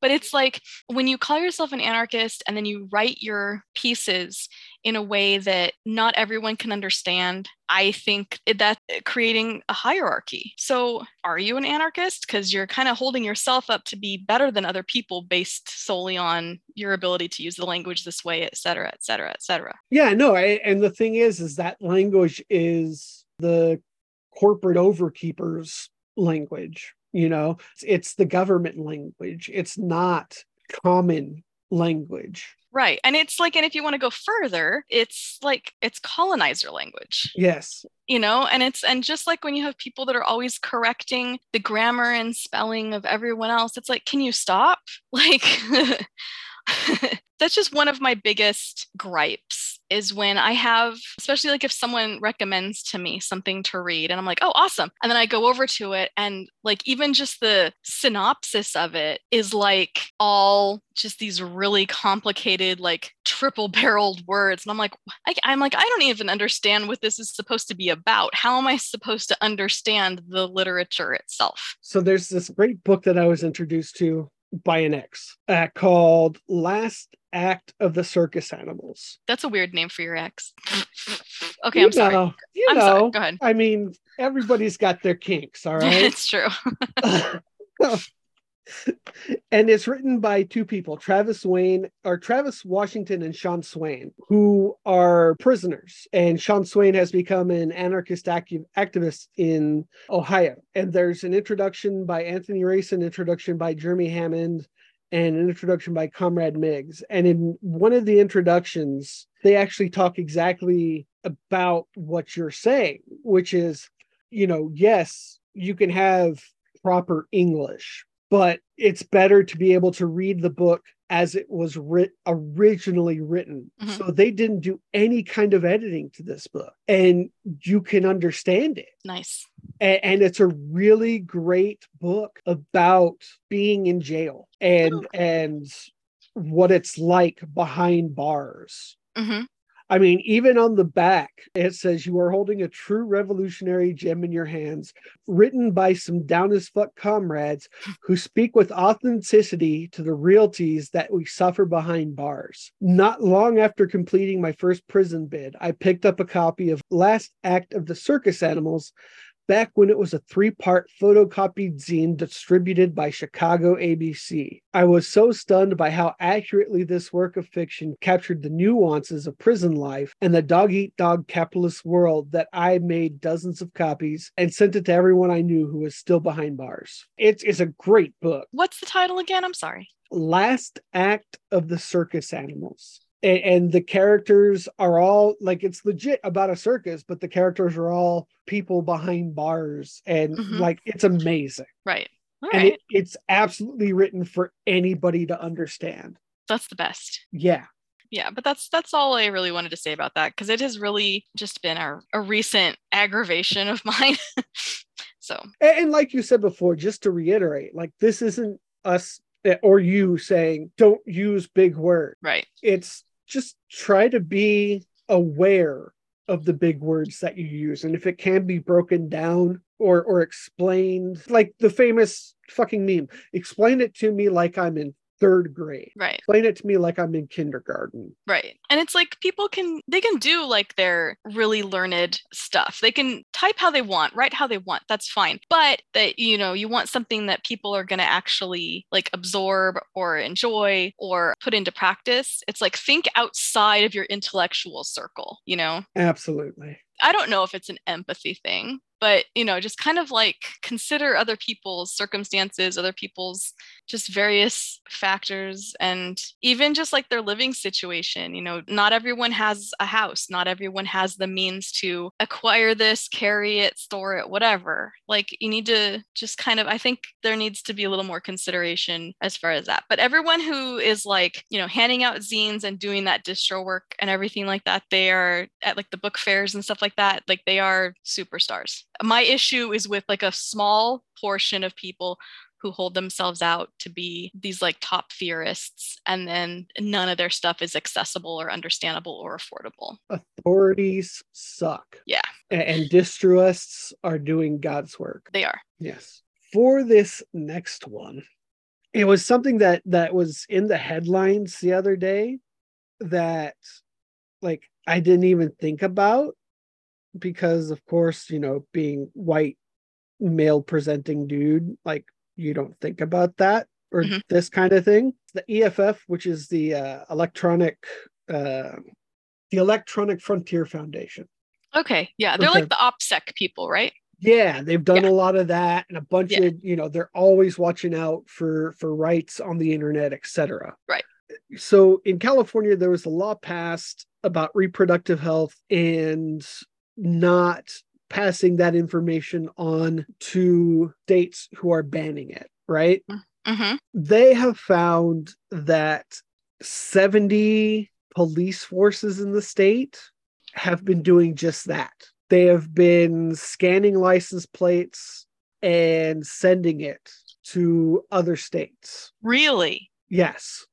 But it's like when you call yourself an anarchist and then you write your pieces in a way that not everyone can understand, I think that creating a hierarchy. So, are you an anarchist? Because you're kind of holding yourself up to be better than other people based solely on your ability to use the language this way, et cetera, et cetera, et cetera. Yeah, no, I, and the thing is, is that language is the corporate overkeepers language. You know, it's, it's the government language. It's not common language. Right. And it's like, and if you want to go further, it's like it's colonizer language. Yes. you know and it's and just like when you have people that are always correcting the grammar and spelling of everyone else it's like can you stop like that's just one of my biggest gripes is when i have especially like if someone recommends to me something to read and i'm like oh awesome. And then i go over to it and like even just the synopsis of it is like all just these really complicated like triple barreled words. And i'm like I, i'm like i don't even understand what this is supposed to be about. How am i supposed to understand the literature itself? So there's this great book that I was introduced to by an ex uh, called Last Act of the Circus Animals. that's a weird name for your ex okay You i'm sorry you i'm know, sorry go ahead. I mean, everybody's got their kinks, all right? it's true and it's written by two people, Travis Wayne or Travis Washington and Sean Swain, who are prisoners. And Sean Swain has become an anarchist activist in Ohio. And there's an introduction by Anthony Rayson, an introduction by Jeremy Hammond, and an introduction by Comrade Miggs. And in one of the introductions, they actually talk exactly about what you're saying, which is, you know, yes, you can have proper English, but it's better to be able to read the book as it was writ- originally written. Mhm. So they didn't do any kind of editing to this book, and you can understand it. Nice. A- and it's a really great book about being in jail and and what it's like behind bars. hmm I mean, even on the back, it says you are holding a true revolutionary gem in your hands, written by some down as fuck comrades who speak with authenticity to the realties that we suffer behind bars. Not long after completing my first prison bid, I picked up a copy of Last Act of the Circus Animals back when it was a three part photocopied zine distributed by Chicago ABC. I was so stunned by how accurately this work of fiction captured the nuances of prison life and the dog eat dog capitalist world that I made dozens of copies and sent it to everyone I knew who was still behind bars. It's, it's a great book. What's the title again? I'm sorry. Last Act of the Circus Animals. A- And, the characters are all like it's legit about a circus, but the characters are all people behind bars, and Mhm. like it's amazing. Right. All and right. it, it's absolutely written for anybody to understand. That's the best. Yeah, Yeah, but that's that's all I really wanted to say about that because it has really just been a, a recent aggravation of mine. so and, and like you said before, just to reiterate, like this isn't us eh, or you saying don't use big words. right. it's just try to be aware of the big words that you use. And if it can be broken down or or explained like the famous fucking meme explain it to me like i'm in third grade Right. explain it to me like i'm in kindergarten Right. And it's like people can they can do like their really learned stuff. They can type how they want, write how they want. That's fine. But that you know, you want something that people are going to actually like absorb or enjoy or put into practice. It's like think outside of your intellectual circle, you know? absolutely I don't know if it's an empathy thing, but you know, just kind of like consider other people's circumstances, other people's just various factors, and even just like their living situation. You know, not everyone has a house, not everyone has the means to acquire this, carry it, store it, whatever. Like, you need to just kind of, I think there needs to be a little more consideration as far as that. But everyone who is like, you know, handing out zines and doing that distro work and everything like that, they are at like the book fairs and stuff like that, like they are superstars. My issue is with like a small portion of people who hold themselves out to be these like top theorists and then none of their stuff is accessible or understandable or affordable. authorities suck Yeah. And distroists are doing god's work They are. Yes. For this next one, it was something that that was in the headlines the other day that like I didn't even think about because of course, you know, being white male presenting dude, like you don't think about that or Mhm. this kind of thing. The EFF, which is the uh, electronic uh the Electronic Frontier Foundation. Okay. Yeah. They're Okay. like the OPSEC people, right? Yeah, they've done Yeah. a lot of that and a bunch Yeah. of, you know, they're always watching out for for rights on the internet, etc. Right. So in California there was a law passed about reproductive health and not passing that information on to states who are banning it, right? Mm-hmm. They have found that 70 police forces in the state have been doing just that. They have been scanning license plates and sending it to other states. Really? Yes.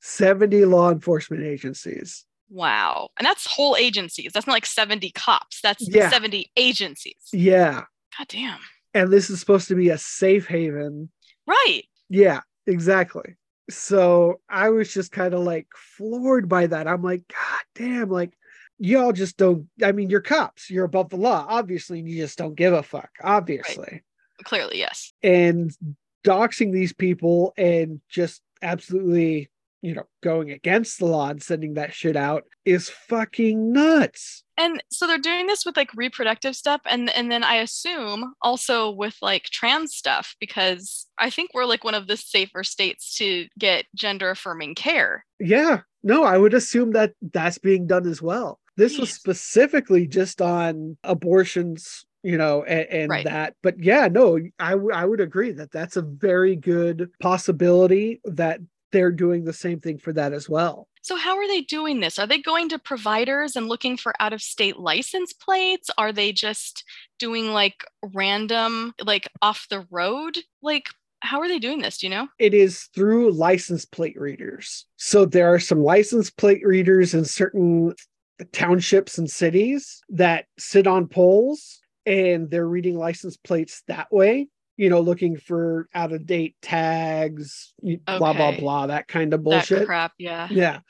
70 law enforcement agencies. Wow. And that's whole agencies. That's not like 70 cops. That's Yeah. 70 agencies. Yeah. God damn. And this is supposed to be a safe haven. Right. Yeah, exactly. So I was just kind of like floored by that. I'm like, God damn, like y'all just don't. I mean, you're cops, you're above the law, obviously, and you just don't give a fuck, obviously. Clearly, yes. And doxing these people and just absolutely, you know, going against the law and sending that shit out is fucking nuts. And so they're doing this with like reproductive stuff and and then I assume also with like trans stuff because I think we're like one of the safer states to get gender affirming care. Yeah, no, I would assume that that's being done as well. This was specifically just on abortions, you know, and, and Right. that. But yeah, no, I, w- I would agree that that's a very good possibility that they're doing the same thing for that as well. So, how are they doing this? Are they going to providers and looking for out of state license plates? Are they just doing like random, like off the road? Like, how are they doing this? Do you know? It is through license plate readers. So there are some license plate readers in certain townships and cities that sit on poles and they're reading license plates that way you know looking for out of date tags blah blah blah that kind of bullshit. That crap, yeah. yeah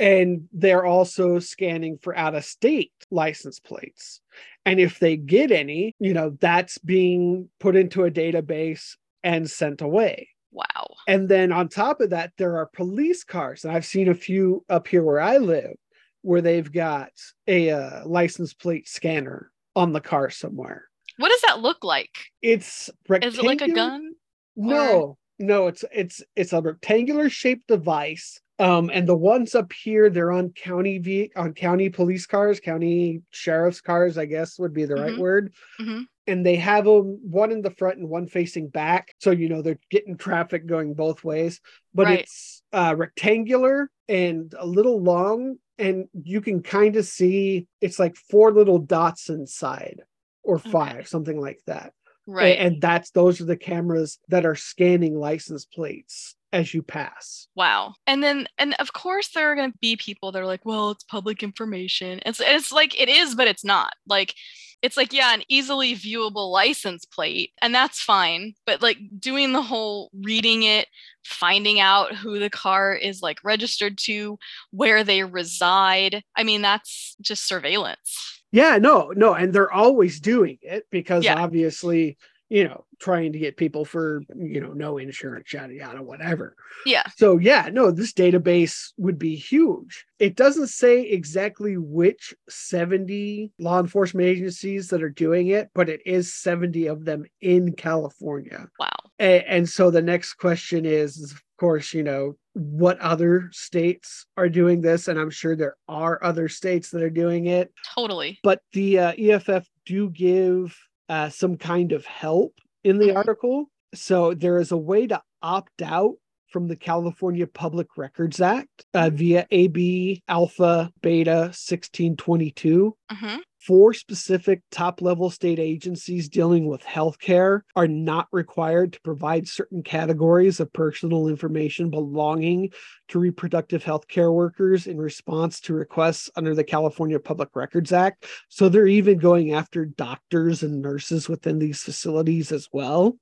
and they're also scanning for out of state license plates and if they get any you know that's being put into a database and sent away Wow. and then on top of that, there are police cars. And I've seen a few up here where I live where they've got a uh, license plate scanner on the car somewhere. What does that look like? It's rectangular. Is it like a gun? No, no, it's it's it's a rectangular shaped device. Um, and the ones up here, they're on county ve- on county police cars, county sheriff's cars, I guess would be the right Mhm. word. Mhm. And they have them one in the front and one facing back, so you know they're getting traffic going both ways. But Right. it's uh, rectangular and a little long, and you can kind of see it's like four little dots inside, or Okay. five, something like that. Right. And that's those are the cameras that are scanning license plates as you pass. Wow. And then, and of course, there are going to be people that are like, well, it's public information. It's, it's like, it is, but it's not. Like, it's like, yeah, an easily viewable license plate, and that's fine. But like doing the whole reading it, finding out who the car is like registered to, where they reside, I mean, that's just surveillance. Yeah, no, no, and they're always doing it because Yeah. obviously, you know, trying to get people for, you know, no insurance, yada yada, whatever. Yeah. So yeah, no, this database would be huge. It doesn't say exactly which 70 law enforcement agencies that are doing it, but it is 70 of them in California. Wow. A- And, so the next question is, course, you know, what other states are doing this? And I'm sure there are other states that are doing it, Totally. but the uh, EFF do give uh, some kind of help in the Mhm. article. So there is a way to opt out from the California Public Records Act uh, via AB Alpha Beta 1622 hmm four specific top level state agencies dealing with healthcare are not required to provide certain categories of personal information belonging to reproductive health care workers in response to requests under the California Public Records Act. So they're even going after doctors and nurses within these facilities as well,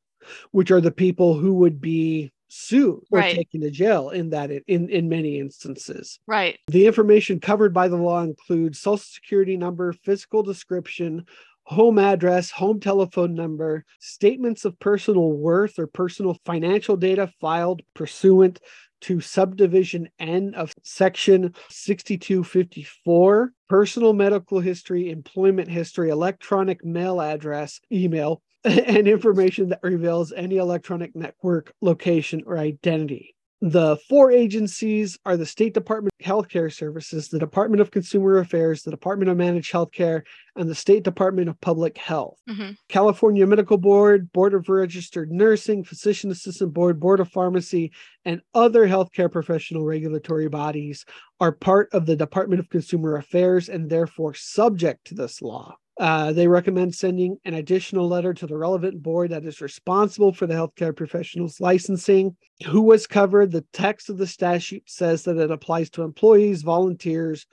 which are the people who would be sued or Right. taken to jail in that in in many instances. Right. The information covered by the law includes social security number, physical description, home address, home telephone number, statements of personal worth or personal financial data filed pursuant to subdivision N of section 6254, personal medical history, employment history, electronic mail address, email, and information that reveals any electronic network location or identity. The four agencies are the State Department of Healthcare Services, the Department of Consumer Affairs, the Department of Managed Healthcare, and the State Department of Public Health. hmm California Medical Board, Board of Registered Nursing, Physician Assistant Board, Board of Pharmacy, and other healthcare professional regulatory bodies are part of the Department of Consumer Affairs and therefore subject to this law. Uh, they recommend sending an additional letter to the relevant board that is responsible for the healthcare professionals licensing. Who was covered? The text of the statute says that it applies to employees, volunteers,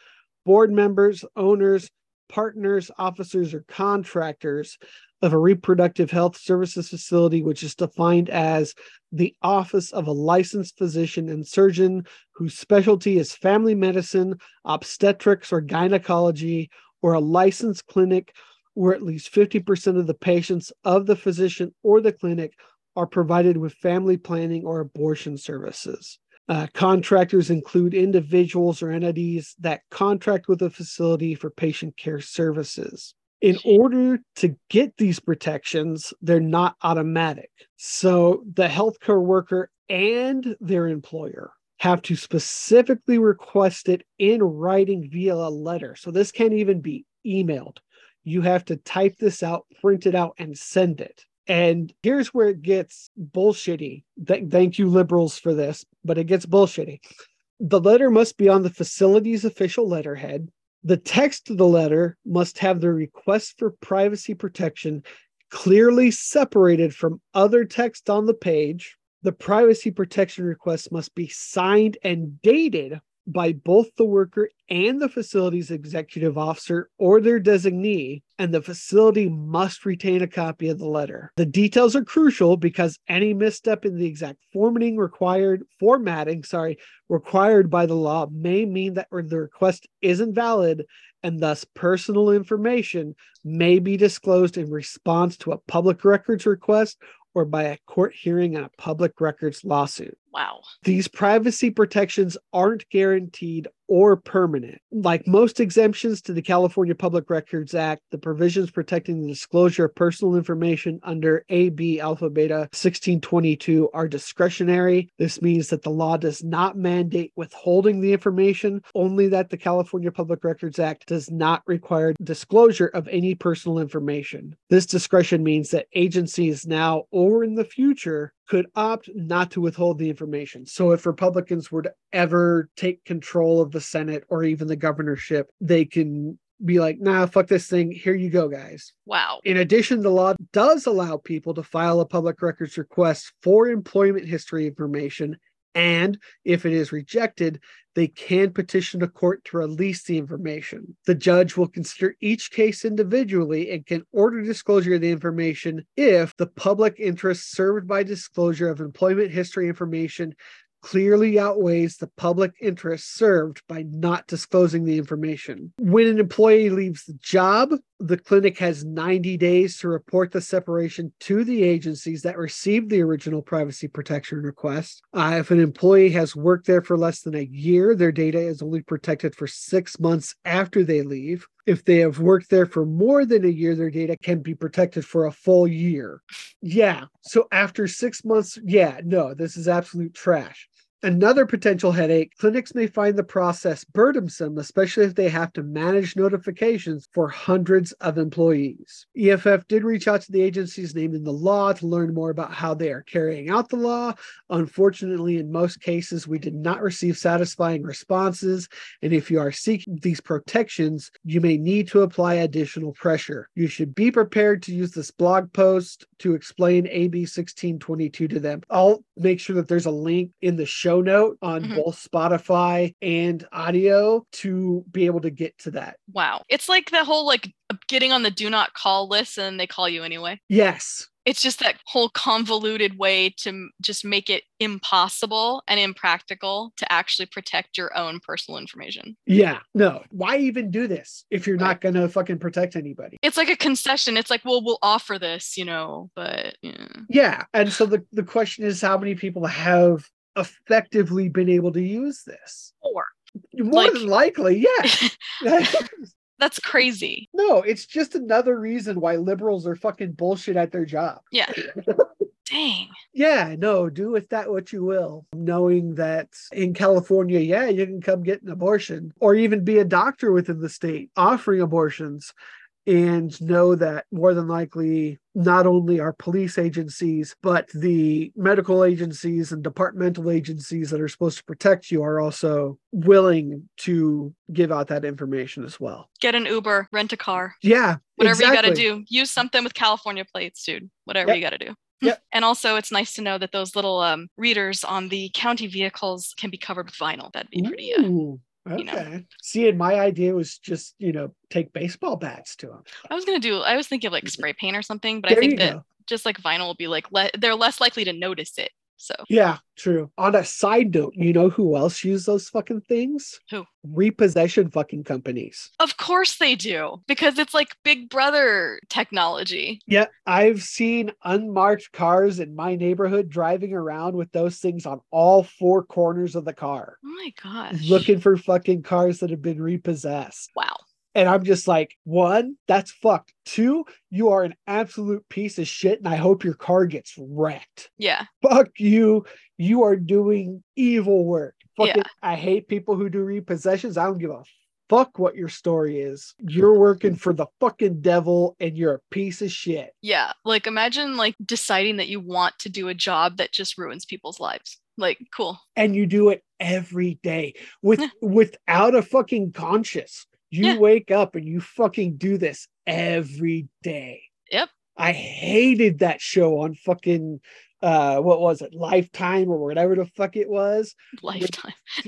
board members, owners, partners, officers, or contractors of a reproductive health services facility, which is defined as the office of a licensed physician and surgeon whose specialty is family medicine, obstetrics, or gynecology, or a licensed clinic where at least 50% of the patients of the physician or the clinic are provided with family planning or abortion services. Uh, contractors include individuals or entities that contract with a facility for patient care services. In order to get these protections, they're not automatic. So the healthcare worker and their employer have to specifically request it in writing via a letter. So this can't even be emailed. You have to type this out, print it out, and send it. And here's where it gets bullshitty. Th- thank you, liberals, for this. but it gets bullshitty. The letter must be on the facility's official letterhead. The text of the letter must have the request for privacy protection clearly separated from other text on the page. The privacy protection request must be signed and dated by both the worker and the facility's executive officer or their designee, and the facility must retain a copy of the letter. The details are crucial because any misstep in the exact formatting required formatting, sorry, required by the law may mean that the request isn't valid and thus personal information may be disclosed in response to a public records request or by a court hearing on a public records lawsuit. Wow. These privacy protections aren't guaranteed or permanent. Like most exemptions to the California Public Records Act, the provisions protecting the disclosure of personal information under AB Alpha Beta 1622 are discretionary. This means that the law does not mandate withholding the information, only that the California Public Records Act does not require disclosure of any personal information. This discretion means that agencies now or in the future could opt not to withhold the information. So if Republicans were to ever take control of the Senate or even the governorship, they can be like, nah, fuck this thing. Here you go, guys. Wow. In addition, the law does allow people to file a public records request for employment history information. And if it is rejected, they can petition a court to release the information. The judge will consider each case individually and can order disclosure of the information if the public interest served by disclosure of employment history information clearly outweighs the public interest served by not disclosing the information. When an employee leaves the job, the clinic has 90 days to report the separation to the agencies that received the original privacy protection request. Uh, if an employee has worked there for less than a year, their data is only protected for six months after they leave. If they have worked there for more than a year, their data can be protected for a full year. Yeah. So after six months, yeah, no, this is absolute trash. Another potential headache clinics may find the process burdensome, especially if they have to manage notifications for hundreds of employees. EFF did reach out to the agencies named in the law to learn more about how they are carrying out the law. Unfortunately, in most cases, we did not receive satisfying responses. And if you are seeking these protections, you may need to apply additional pressure. You should be prepared to use this blog post to explain AB 1622 to them. I'll make sure that there's a link in the show note on Mhm. both Spotify and audio to be able to get to that. Wow. It's like the whole like getting on the do not call list and they call you anyway. Yes. It's just that whole convoluted way to just make it impossible and impractical to actually protect your own personal information. Yeah. No. Why even do this if you're not going to fucking protect anybody? It's like a concession. It's like, well, we'll offer this, you know, but yeah. Yeah. And so the, the question is how many people have effectively been able to use this? Or More Like- than likely, yeah. that's crazy. no, it's just another reason why liberals are fucking bullshit at their job. Yeah. Dang. Yeah, no, do with that what you will. Knowing that in California, yeah, you can come get an abortion or even be a doctor within the state offering abortions and know that more than likely not only our police agencies but the medical agencies and departmental agencies that are supposed to protect you are also willing to give out that information as well Get an Uber, rent a car, yeah whatever you got to do. Use something with California plates, dude. Whatever Yep. you got to do. Yep. And also, it's nice to know that those little um, readers on the county vehicles can be covered with vinyl. That'd be pretty. Uh, Ooh, you know. okay see and my idea was just you know take baseball bats to them I was gonna do. I was thinking of like spray paint or something, but there I think that go just like vinyl will be like le- they're less likely to notice it. So Yeah, true. On a side note, you know who else use those fucking things? Who? Repossession fucking companies. of course they do because it's like Big Brother technology. Yeah, I've seen unmarked cars in my neighborhood driving around with those things on all four corners of the car, Oh my gosh! looking for fucking cars that have been repossessed. Wow. And I'm just like, one, that's fucked. Two, you are an absolute piece of shit, and I hope your car gets wrecked. Yeah. fuck you. You are doing evil work. Fucking, Yeah. I hate people who do repossessions. I don't give a fuck what your story is. You're working for the fucking devil and you're a piece of shit. Yeah. Like imagine like deciding that you want to do a job that just ruins people's lives. Like, cool. and you do it every day with without a fucking conscious. You Yeah. wake up and you fucking do this every day. Yep. I hated that show on fucking uh what was it, Lifetime or whatever the fuck it was. Lifetime.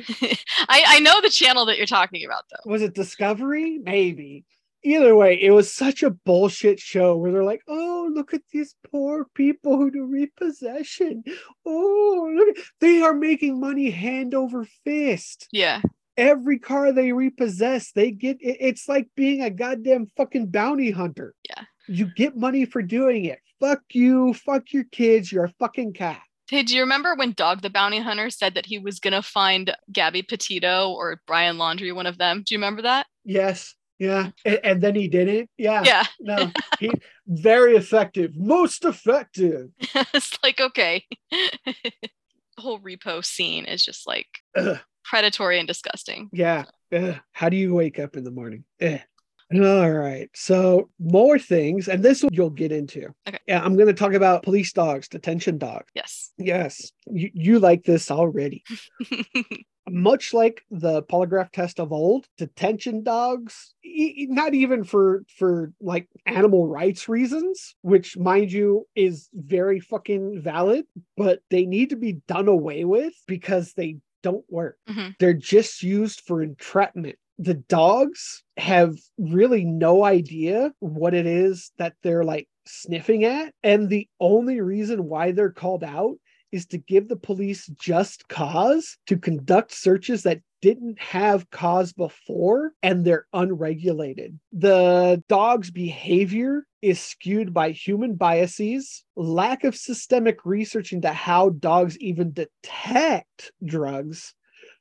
I, I know the channel that you're talking about though. Was it Discovery? Maybe. Either way, it was such a bullshit show where they're like, "Oh, look at these poor people who do repossession. Oh, look, at- they are making money hand over fist. Yeah. Every car they repossess, they get it- it's like being a goddamn fucking bounty hunter. Yeah. You get money for doing it. Fuck you, fuck your kids, you're a fucking cat. Hey, do you remember when Dog the Bounty Hunter said that he was gonna find Gabby Petito or Brian Laundrie, one of them? Do you remember that? Yes. Yeah. And, and then he didn't. Yeah. Yeah. No. He very effective. Most effective. it's like, okay. the whole repo scene is just like Ugh. Predatory and disgusting. Yeah. Ugh. How do you wake up in the morning? Ugh. All right. So more things, and this one you'll get into. Okay. Yeah, I'm going to talk about police dogs, detection dogs. Yes. Yes, you, you like this already. Much like the polygraph test of old, detection dogs, e- not even for for like animal rights reasons, which mind you is very fucking valid, but they need to be done away with because they don't work. Mhm. They're just used for entrapment. The dogs have really no idea what it is that they're like sniffing at. And the only reason why they're called out is to give the police just cause to conduct searches that didn't have cause before and they're unregulated. The dog's behavior is skewed by human biases, lack of systemic research into how dogs even detect drugs,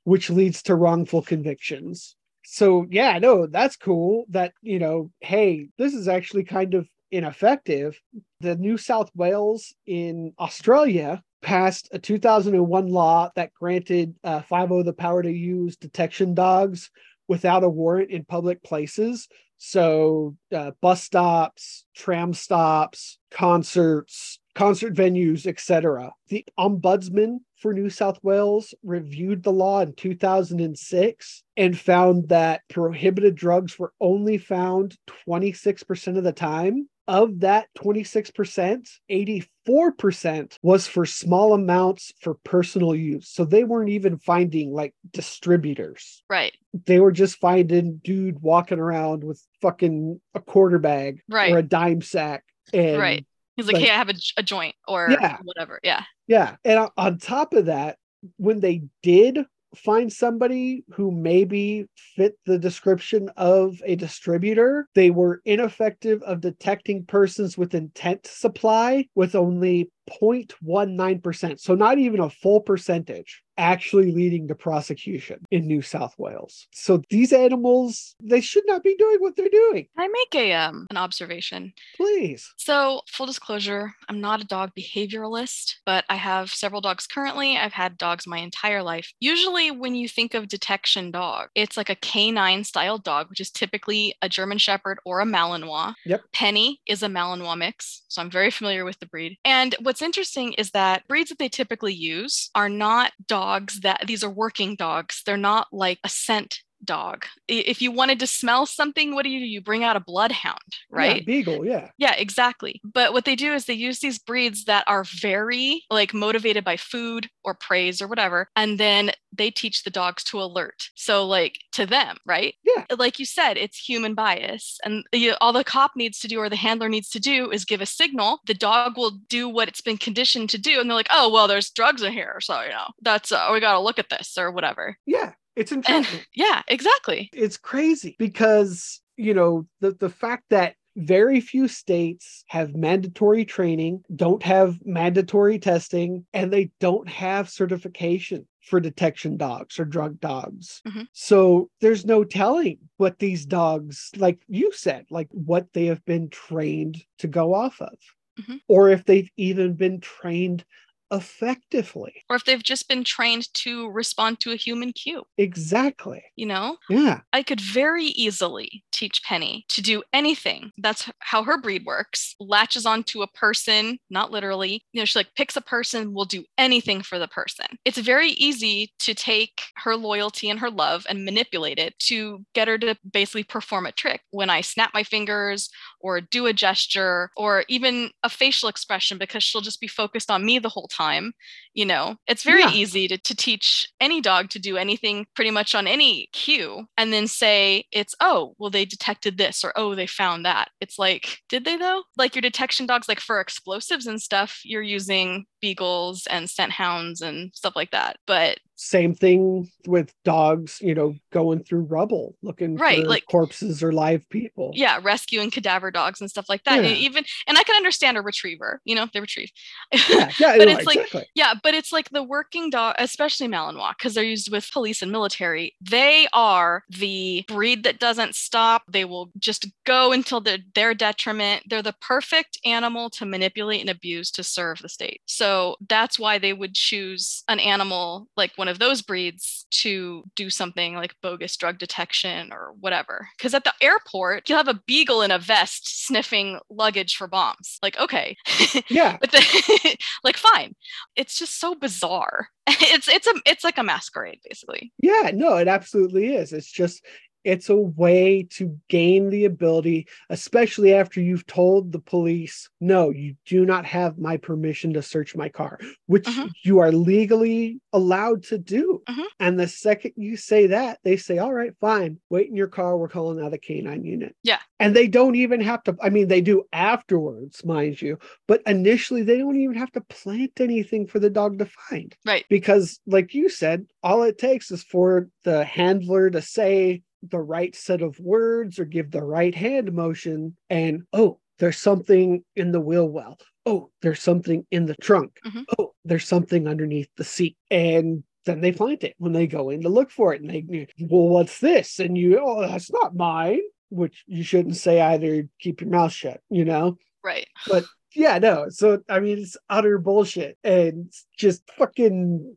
which leads to wrongful convictions. So, yeah, no, that's cool that, you know, hey, this is actually kind of ineffective. The New South Wales in Australia passed a 2001 law that granted uh, 5 the power to use detection dogs without a warrant in public places. So, uh, bus stops, tram stops, concerts, concert venues, etc. The ombudsman for New South Wales reviewed the law in 2006 and found that prohibited drugs were only found 26% of the time. Of that 26%, 84% was for small amounts for personal use. So they weren't even finding like distributors. Right. They were just finding dude walking around with fucking a quarter bag Right. or a dime sack. And Right. He's like, like- hey, I have a joint or Yeah. whatever. Yeah. Yeah. And on top of that, when they did find somebody who maybe fit the description of a distributor, they were ineffective of detecting persons with intent to supply with only 0.19%. So not even a full percentage actually leading to prosecution in New South Wales. So these animals, they should not be doing what they're doing. Can I make a um an observation? Please. So, full disclosure, I'm not a dog behavioralist, but I have several dogs currently. I've had dogs my entire life. Usually, when you think of detection dog, it's like a canine style dog, which is typically a German Shepherd or a Malinois. Yep. Penny is a Malinois mix, so I'm very familiar with the breed. And what's interesting is that breeds that they typically use are not dogs that these are working dogs. They're not like a scent dog. If you wanted to smell something, what do you do? You bring out a bloodhound, right? Yeah, beagle, yeah. Yeah, exactly. But what they do is they use these breeds that are very like motivated by food or praise or whatever, and then they teach the dogs to alert. So like to them, right? Yeah. Like you said, it's human bias, and you, all the cop needs to do or the handler needs to do is give a signal. The dog will do what it's been conditioned to do, and they're like, oh well, there's drugs in here, so you know that's uh, we got to look at this or whatever. Yeah. It's And yeah, exactly. it's crazy because you know the the fact that very few states have mandatory training don't have mandatory testing and they don't have certification for detection dogs or drug dogs Mhm. so there's no telling what these dogs like you said like what they have been trained to go off of Mhm. or if they've even been trained effectively. or if they've just been trained to respond to a human cue. Exactly. You know, Yeah. I could very easily teach Penny to do anything. That's how her breed works. Latches onto a person, not literally. You know, she like picks a person, will do anything for the person. It's very easy to take her loyalty and her love and manipulate it to get her to basically perform a trick. When I snap my fingers or do a gesture or even a facial expression because she'll just be focused on me the whole time you know? It's very Yeah. easy to, to teach any dog to do anything pretty much on any cue and then say it's oh well they detected this or oh they found that. It's like did they though? Like your detection dogs like for explosives and stuff you're using beagles and scent hounds and stuff like that but Same thing with dogs, you know, going through rubble looking Right, for like- corpses or live people. yeah rescuing cadaver dogs and stuff like that Yeah. And even and i can understand a retriever you know they retrieve Yeah, yeah, But it's like- exactly. Yeah, but it's like the working dog, especially Malinois, because they're used with police and military. They are the breed that doesn't stop. They will just go until their their detriment. They're the perfect animal to manipulate and abuse to serve the state. So that's why they would choose an animal like one of those breeds to do something like bogus drug detection or whatever. Because at the airport, you'll have a beagle in a vest sniffing luggage for bombs. Like, okay. yeah. but the, like fine it's just so bizarre it's it's a it's like a masquerade basically Yeah, no, it absolutely is. It's just it's a way to gain the ability, especially after you've told the police, no, you do not have my permission to search my car, which Mhm. you are legally allowed to do. Mhm. And the second you say that, they say, all right, fine, wait in your car. We're calling out a canine unit. Yeah. And they don't even have to, I mean, they do afterwards, mind you, but initially they don't even have to plant anything for the dog to find right because like you said all it takes is for the handler to say the right set of words or give the right hand motion and oh there's something in the wheel well. Oh there's something in the trunk. Mhm. oh there's something underneath the seat. And then they plant it when they go in to look for it. And they well what's this? And you oh that's not mine which you shouldn't say either. Keep your mouth shut you know? Right. But yeah, no. So I mean, it's utter bullshit. And just fucking.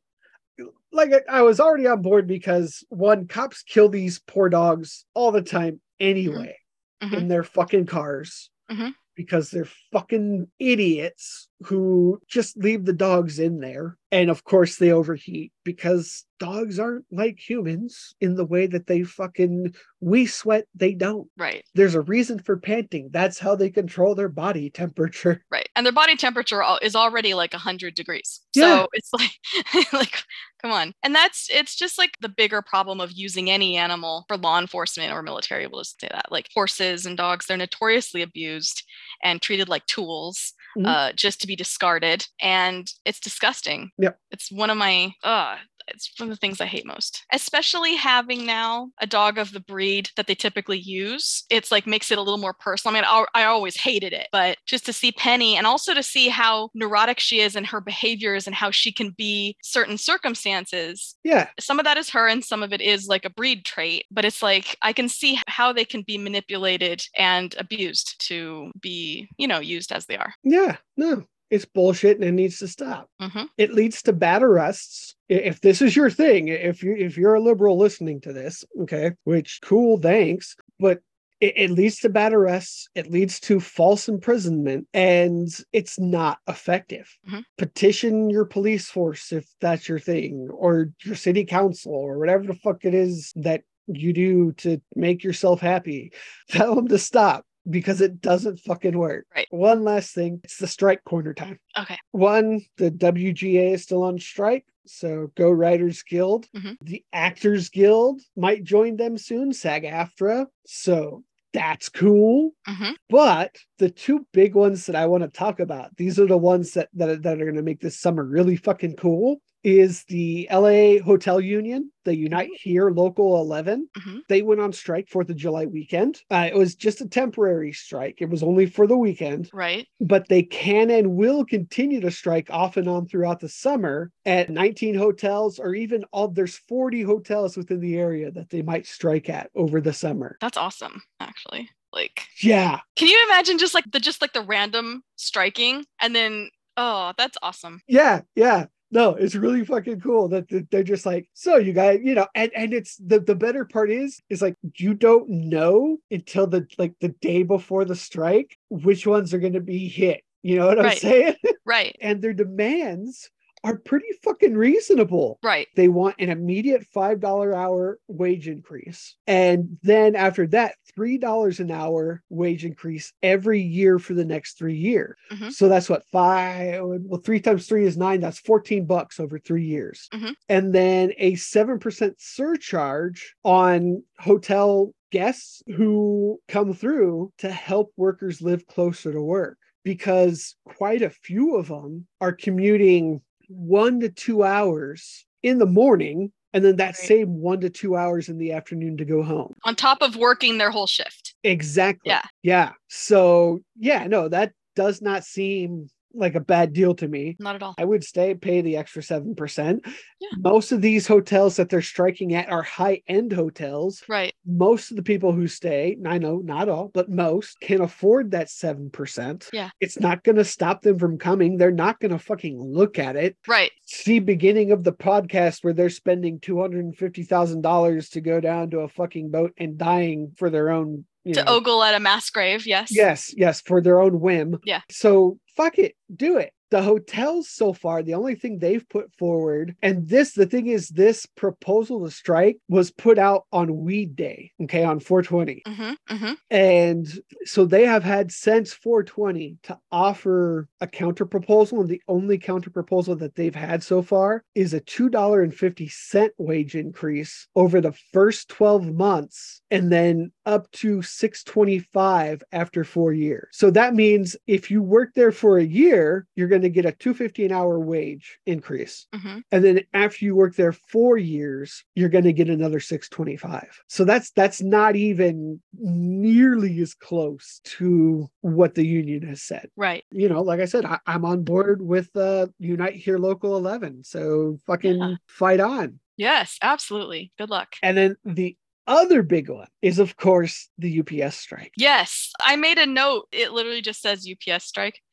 Like I, I was already on board because one, cops kill these poor dogs all the time anyway Mhm. in their fucking cars Mhm. because they're fucking idiots who just leave the dogs in there. And of course, they overheat because dogs aren't like humans in the way that they fucking we sweat, they don't. right There's a reason for panting. That's how they control their body temperature. right and their body temperature is already like 100 degrees Yeah. so it's like like come on and that's it's just like the bigger problem of using any animal for law enforcement or military we'll just say that like horses and dogs they're notoriously abused and treated like tools Mhm. uh, just to be discarded and it's disgusting Yep. it's one of my uh it's one of the things I hate most, especially having now a dog of the breed that they typically use. It's like makes it a little more personal. I mean, I, I always hated it, but just to see Penny and also to see how neurotic she is and her behaviors and how she can be certain circumstances. Yeah. Some of that is her and some of it is like a breed trait, but it's like I can see how they can be manipulated and abused to be, you know, used as they are. Yeah. No, it's bullshit and it needs to stop. Mhm. It leads to bad arrests. If this is your thing, if you if you're a liberal listening to this, okay, which cool, thanks. But it, it leads to bad arrests. It leads to false imprisonment, and it's not effective. Mhm. Petition your police force if that's your thing, or your city council, or whatever the fuck it is that you do to make yourself happy. Tell them to stop because it doesn't fucking work. Right. One last thing it's the strike corner time. Okay. One, the WGA is still on strike. So go Writers Guild. Mhm. The Actors Guild might join them soon, SAG AFTRA. So that's cool. hmm But the two big ones that I want to talk about, these are the ones that, that, that are going to make this summer really fucking cool. Is the LA Hotel Union, the Unite Here Local 11. Mhm. They went on strike 4th of July weekend. Uh, it was just a temporary strike, it was only for the weekend Right. but they can and will continue to strike off and on throughout the summer at 19 hotels or even all there's 40 hotels within the area that they might strike at over the summer. That's awesome, actually. Like Yeah. Can you imagine just like the just like the random striking and then Oh, that's awesome. Yeah, yeah. No, it's really fucking cool that they're just like, so you guys, you know, and and it's the the better part is is like you don't know until the like the day before the strike which ones are going to be hit. You know what I'm saying? Right. and their demands are pretty fucking reasonable. Right. They want an immediate $5 hour wage increase. And then after that, $3 an hour wage increase every year for the next three years. Mhm. So that's what five, well, three times three is nine. That's 14 bucks over three years. Mhm. And then a 7% surcharge on hotel guests who come through to help workers live closer to work because quite a few of them are commuting one to two hours in the morning and then that Right. same one to two hours in the afternoon to go home. On top of working their whole shift. Exactly. Yeah. Yeah. So, yeah, no, that does not seem like a bad deal to me. Not at all. I would stay pay the extra 7%. Yeah. Most of these hotels that they're striking at are high end hotels. Right. Most of the people who stay, I know not all, but most can afford that 7%. Yeah. It's not going to stop them from coming. They're not going to fucking look at it. Right. See beginning of the podcast where they're spending $250,000 to go down to a fucking boat and dying for their own, you To know, ogle at a mass grave. Yes. Yes, yes, for their own whim. Yeah. So fuck it, do it. The hotels so far, the only thing they've put forward, and this, the thing is, this proposal to strike was put out on Weed Day, okay, on 420. Mm-hmm. Mm-hmm. And so they have had since 420 to offer a counter proposal. And the only counter proposal that they've had so far is a $2.50 wage increase over the first 12 months and then up to 625 after four years. So that means if you work there for a year, you're going to get a 250 an hour wage increase. Mm-hmm. And then after you work there four years, you're going to get another 625. So that's that's not even nearly as close to what the union has said. Right. You know, like I said, I, I'm on board with uh, Unite Here Local 11. So fucking Yeah. fight on. Yes. Absolutely. Good luck. And then the other big one is, of course, the UPS strike. Yes, I made a note. It literally just says UPS strike.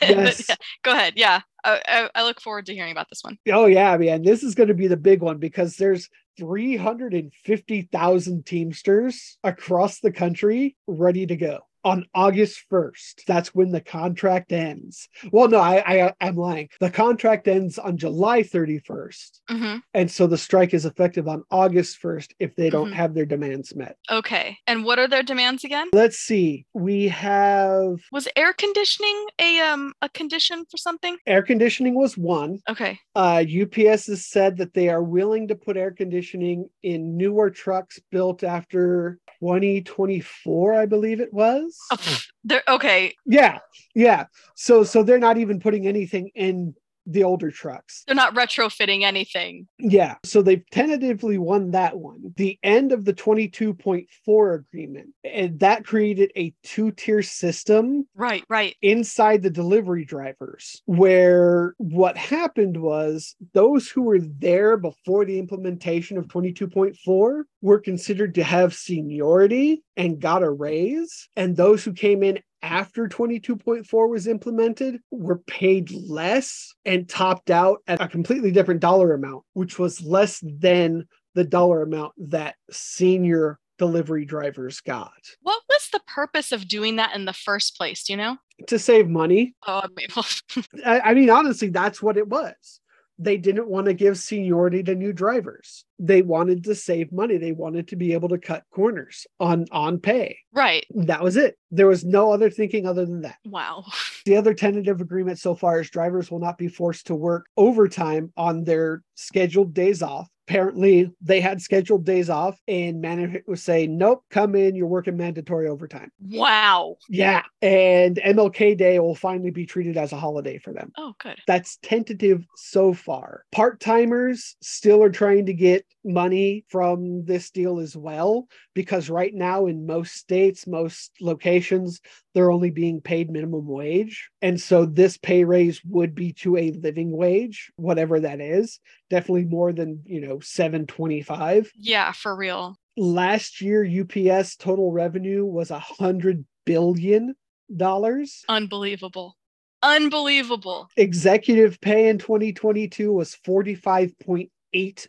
Yes. yeah, go ahead. Yeah, I, I, look forward to hearing about this one. Oh yeah, man, this is going to be the big one because there's 350,000 Teamsters across the country ready to go on August 1st. That's when the contract ends. Well, no, I, I I'm lying. The contract ends on July 31st. hmm And so the strike is effective on August 1st if they don't Mhm. have their demands met. Okay, and what are their demands again? Let's see. We have Was air conditioning a um a condition for something? air conditioning was one. Okay, Uh, UPS has said that they are willing to put air conditioning in newer trucks built after 2024, I believe it was. oh, they're okay. Yeah, yeah. So, so they're not even putting anything in the older trucks. They're not retrofitting anything. Yeah. So they've tentatively won that one. The end of the 22.4 agreement, and that created a two-tier system Right, right. inside the delivery drivers where what happened was those who were there before the implementation of 22.4 were considered to have seniority and got a raise and those who came in after 22.4 was implemented were paid less and topped out at a completely different dollar amount which was less than the dollar amount that senior delivery drivers got What was the purpose of doing that in the first place? Do you know? to save money Oh, I mean, I, I mean, honestly, that's what it was. They didn't want to give seniority to new drivers. They wanted to save money. They wanted to be able to cut corners on on pay. right. That was it. There was no other thinking other than that. Wow. The other tentative agreement so far is drivers will not be forced to work overtime on their scheduled days off. Apparently, they had scheduled days off, and management was saying, "Nope, come in. You're working mandatory overtime." Wow. Yeah, and MLK Day will finally be treated as a holiday for them Oh, good. that's tentative so far. Part timers still are trying to get money from this deal as well, because right now in most states, most locations, they're only being paid minimum wage. And so this pay raise would be to a living wage, whatever that is, definitely more than, you know, 725. Yeah, for real. Last year, UPS total revenue was a hundred billion dollars. Unbelievable. Unbelievable. Executive pay in 2022 was 45.8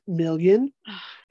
million.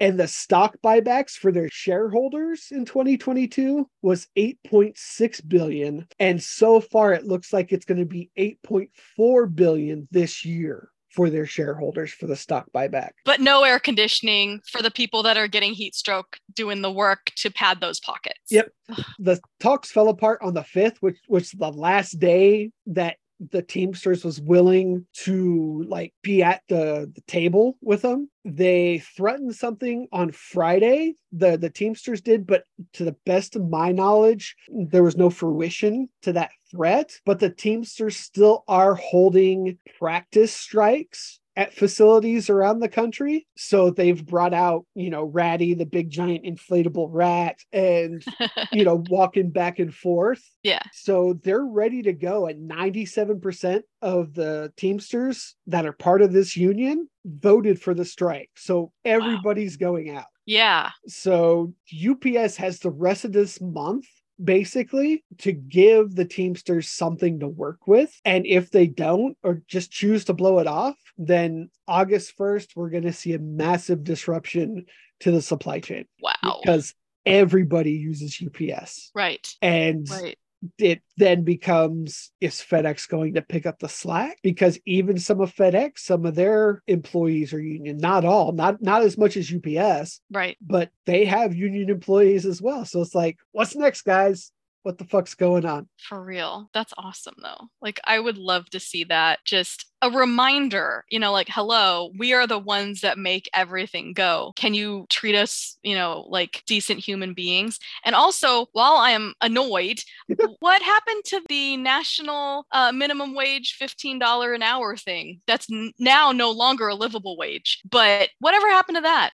And the stock buybacks for their shareholders in 2022 was 8.6 billion. And so far, it looks like it's going to be 8.4 billion this year for their shareholders for the stock buyback. But no air conditioning for the people that are getting heat stroke doing the work to pad those pockets. Yep. The talks fell apart on the 5th, which was the last day that the Teamsters was willing to like be at the, the table with them. They threatened something on Friday, the, the Teamsters did, but to the best of my knowledge, there was no fruition to that threat. But the Teamsters still are holding practice strikes at facilities around the country. So they've brought out, you know, Ratty, the big giant inflatable rat, and, you know, walking back and forth. Yeah. So they're ready to go. And 97% of the Teamsters that are part of this union voted for the strike. So everybody's going out. Yeah. So UPS has the rest of this month basically to give the Teamsters something to work with. And if they don't or just choose to blow it off, then August 1st, we're going to see a massive disruption to the supply chain Wow. because everybody uses UPS. right. And Right. it then becomes is FedEx going to pick up the slack? Because even some of FedEx, some of their employees are union, not all, not not as much as UPS, Right. but they have union employees as well. So it's like, what's next, guys? What the fuck's going on? For real. That's awesome though. Like I would love to see that just a reminder, you know, like hello, we are the ones that make everything go. Can you treat us, you know, like decent human beings? And also, while I am annoyed, what happened to the national uh, minimum wage $15 an hour thing? That's n- now no longer a livable wage. But whatever happened to that?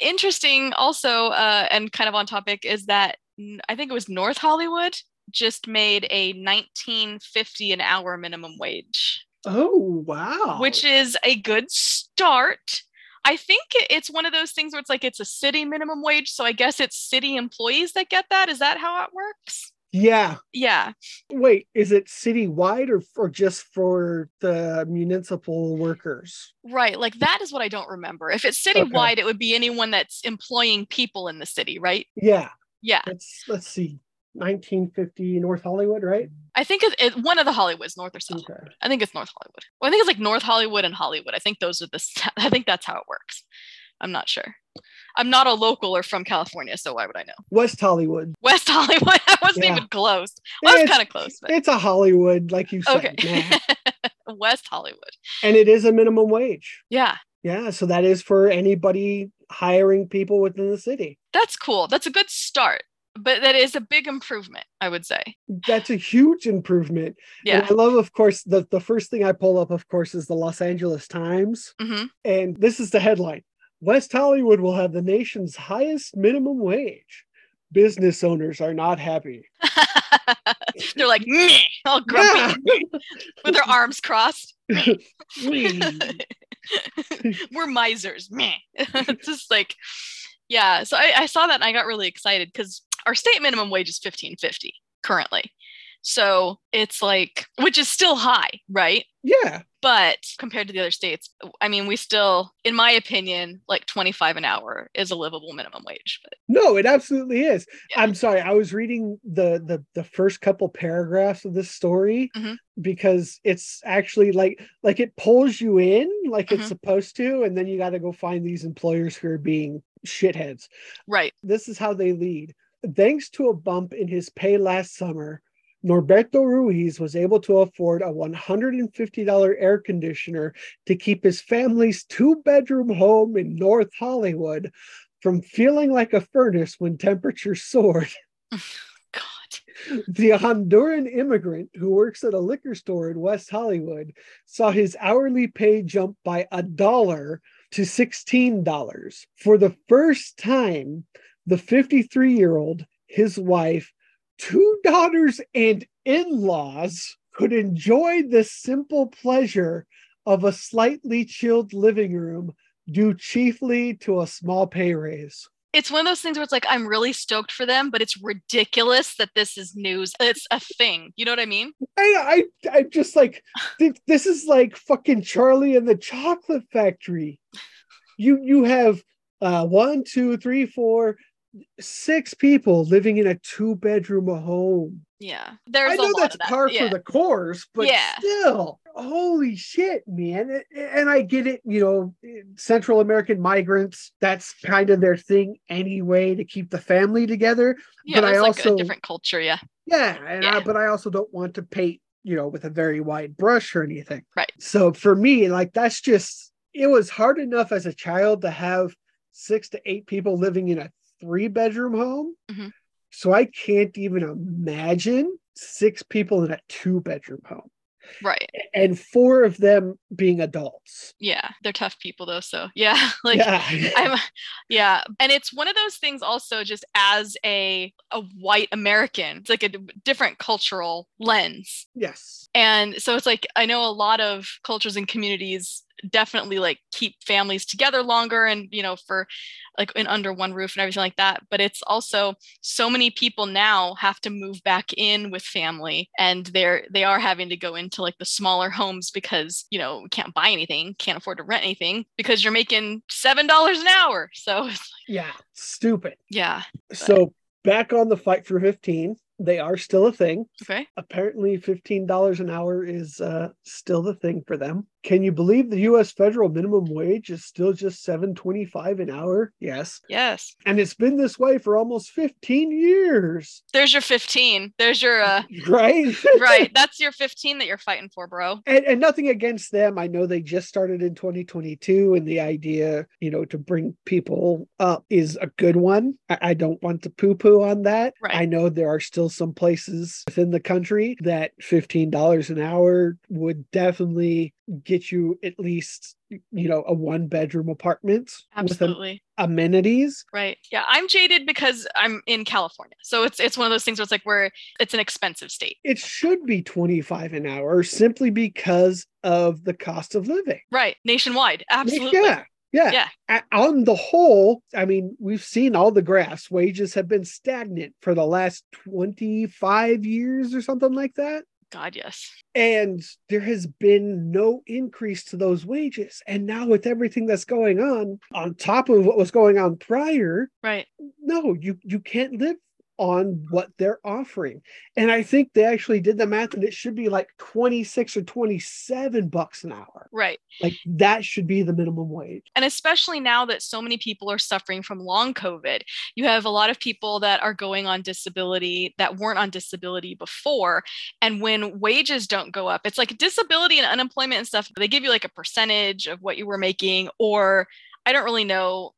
Interesting also uh, and kind of on topic is that I think it was North Hollywood just made a 1950 an hour minimum wage, Oh wow. which is a good start. I think it's one of those things where it's like it's a city minimum wage, so I guess it's city employees that get that. Is that how it works? yeah. Yeah. Wait, is it citywide or or just for the municipal workers? Right. Like that is what I don't remember. If it's Okay. citywide, it would be anyone that's employing people in the city, right? Yeah. Yeah. Let's let's see. 1950 North Hollywood, right? I think it, it, one of the Hollywoods, North or South. Okay. I think it's North Hollywood. Well, I think it's like North Hollywood and Hollywood. I think those are the. I think that's how it works. I'm not sure. I'm not a local or from California, so why would I know? West Hollywood. West Hollywood. I wasn't Yeah. even close. I was It's- kind of close, but It's a Hollywood, like you said. okay. West Hollywood. and it is a minimum wage. Yeah, Yeah, so that is for anybody hiring people within the city. that's cool. That's a good start, but that is a big improvement, I would say. That's a huge improvement. And Yeah. I love, of course, the, the first thing I pull up, of course, is the Los Angeles Times. hmm And this is the headline West Hollywood will have the nation's highest minimum wage. Business owners are not happy. They're like, all grumpy with their arms crossed. We're misers. Meh. It's just like, yeah. So I, I saw that and I got really excited because our state minimum wage is fifteen fifty currently. So it's like, which is still high, right? yeah. But compared to the other states, I mean, we still, in my opinion, like 25 an hour is a livable minimum wage. But No, it absolutely is. Yeah. I'm sorry. I was reading the the the first couple paragraphs of this story Mhm. because it's actually like like it pulls you in like it's Mhm. supposed to, and then you got to go find these employers who are being shitheads. right. This is how they lead. Thanks to a bump in his pay last summer, Norberto Ruiz was able to afford a $150 air conditioner to keep his family's two bedroom home in North Hollywood from feeling like a furnace when temperatures soared. God. The Honduran immigrant who works at a liquor store in West Hollywood saw his hourly pay jump by a dollar to $16. For the first time, the 53 year old, his wife, two daughters, and in laws could enjoy the simple pleasure of a slightly chilled living room due chiefly to a small pay raise. it's one of those things where it's like I'm really stoked for them, but it's ridiculous that this is news. It's a thing. You know what I mean? I, I, I just like this is like fucking Charlie and the Chocolate Factory. You, you have uh, one, two, three, four, six people living in a two-bedroom home. Yeah. There's I a know lot that's of that. par yeah. for the course, but Yeah. still, holy shit, man! And I get it, you know, Central American migrants. That's kind of their thing anyway to keep the family together. yeah, but I like also- a different culture. Yeah. Yeah, and I, Yeah. but I also don't want to paint, you know, with a very wide brush or anything. Right. So for me, like that's just it was hard enough as a child to have six to eight people living in a three bedroom home. Mhm. So I can't even imagine six people in a two bedroom home Right. and four of them being adults. Yeah. They're tough people though. So yeah. Like yeah. I'm yeah. And it's one of those things also just as a a white American, it's like a d- different cultural lens. yes. And so it's like I know a lot of cultures and communities definitely like keep families together longer and you know for like in under one roof and everything like that but it's also so many people now have to move back in with family and they're they are having to go into like the smaller homes because you know can't buy anything can't afford to rent anything because you're making seven dollars an hour so it's like, Yeah. Stupid. yeah So back on the fight for 15, they are still a thing. okay apparently $15 an hour is uh, still the thing for them. Can you believe the US federal minimum wage is still just 7.25 an hour? Yes. yes And it's been this way for almost 15 years. there's your 15 there's your uh Right? right that's your 15 that you're fighting for bro and, and nothing against them. I know they just started in 2022 and the idea, you know, to bring people up is a good one. I, I don't want to poo-poo on that. Right. I know there are still some places within the country that $15 an hour would definitely get you at least, you know, a one bedroom apartment with absolutely amenities. Right. Yeah. I'm jaded because I'm in California. So it's it's one of those things where it's like where it's an expensive state. It should be 25 an hour simply because of the cost of living. Right. Nationwide. Absolutely. Yeah. Yeah. Yeah. On the whole, I mean, we've seen all the graphs. Wages have been stagnant for the last 25 years or something like that. God, yes. And there has been no increase to those wages. And now, with everything that's going on, on top of what was going on prior, Right. no, you, you can't live on what they're offering. And I think they actually did the math and it should be like 26 or 27 bucks an hour. Right. Like that should be the minimum wage. And especially now that so many people are suffering from long COVID, you have a lot of people that are going on disability that weren't on disability before. And when wages don't go up, it's like disability and unemployment and stuff, they give you like a percentage of what you were making, or I don't really know.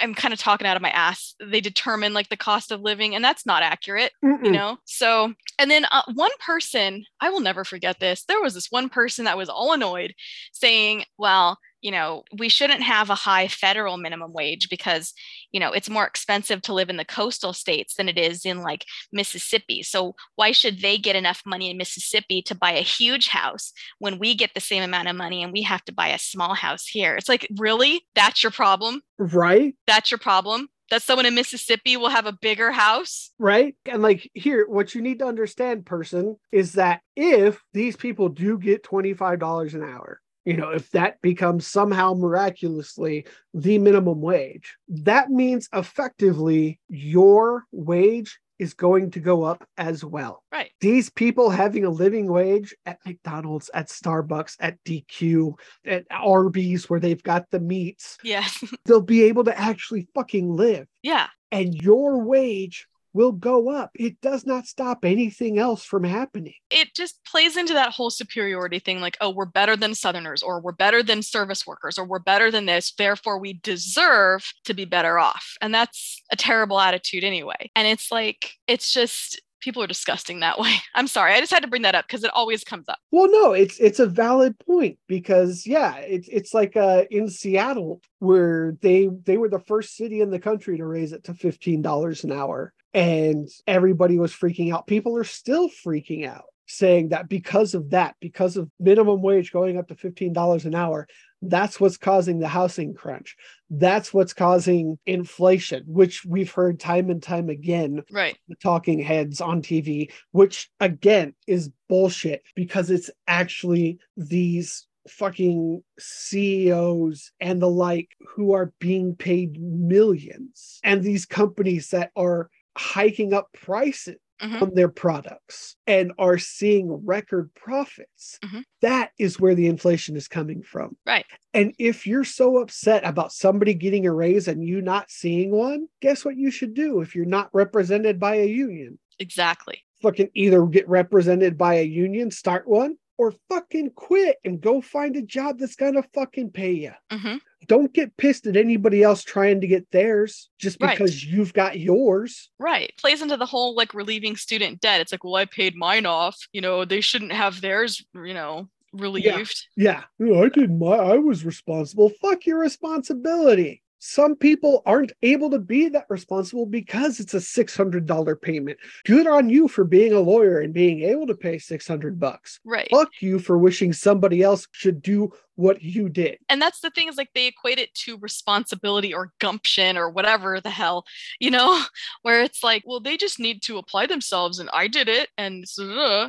I'm kind of talking out of my ass. They determine like the cost of living, and that's not accurate you Mm-mm. know so and then uh, one person i will never forget this there was this one person that was all annoyed saying well you know we shouldn't have a high federal minimum wage because you know it's more expensive to live in the coastal states than it is in like mississippi. So why should they get enough money in mississippi to buy a huge house when we get the same amount of money and we have to buy a small house here? It's like really? That's your problem? Right. that's your problem? That someone in mississippi will have a bigger house? Right. And like here, what you need to understand, person, is that if these people do get $25 an hour, you know, if that becomes somehow miraculously the minimum wage, that means effectively your wage is going to go up as well. right. These people having a living wage at McDonald's, at Starbucks, at DQ, at Arby's, where they've got the meats, yes. they'll be able to actually fucking live. Yeah. And your wage will go up. It does not stop anything else from happening. it just plays into that whole superiority thing like oh we're better than southerners or we're better than service workers or we're better than this therefore we deserve to be better off and that's a terrible attitude anyway and it's like it's just people are disgusting that way i'm sorry i just had to bring that up because it always comes up Well, no, it's it's a valid point because yeah, it's it's like uh, in Seattle where they they were the first city in the country to raise it to fifteen dollars an hour, and everybody was freaking out. People are still freaking out, saying that because of that, because of minimum wage going up to fifteen dollars an hour, That's what's causing the housing crunch. That's what's causing inflation, which we've heard time and time again Right. the talking heads on TV, which again is bullshit because it's actually these fucking CEOs and the like who are being paid millions and these companies that are hiking up prices Mhm. on their products and are seeing record profits. Mhm. That is where the inflation is coming from. Right. And if you're so upset about somebody getting a raise and you not seeing one, guess what you should do if you're not represented by a union? Exactly. Fucking either get represented by a union, start one, or fucking quit and go find a job that's gonna fucking pay you. hmm Don't get pissed at anybody else trying to get theirs just Right. because you've got yours. Right. Plays into the whole like relieving student debt. It's like, well, I paid mine off. You know, they shouldn't have theirs, you know, relieved. Yeah. "Oh, I did my I was responsible. Fuck your responsibility. Some people aren't able to be that responsible because it's a $600 payment. Good on you for being a lawyer and being able to pay 600 bucks. Right. Fuck you for wishing somebody else should do what you did. and that's the thing is like they equate it to responsibility or gumption or whatever the hell you know where it's like well they just need to apply themselves and i did it and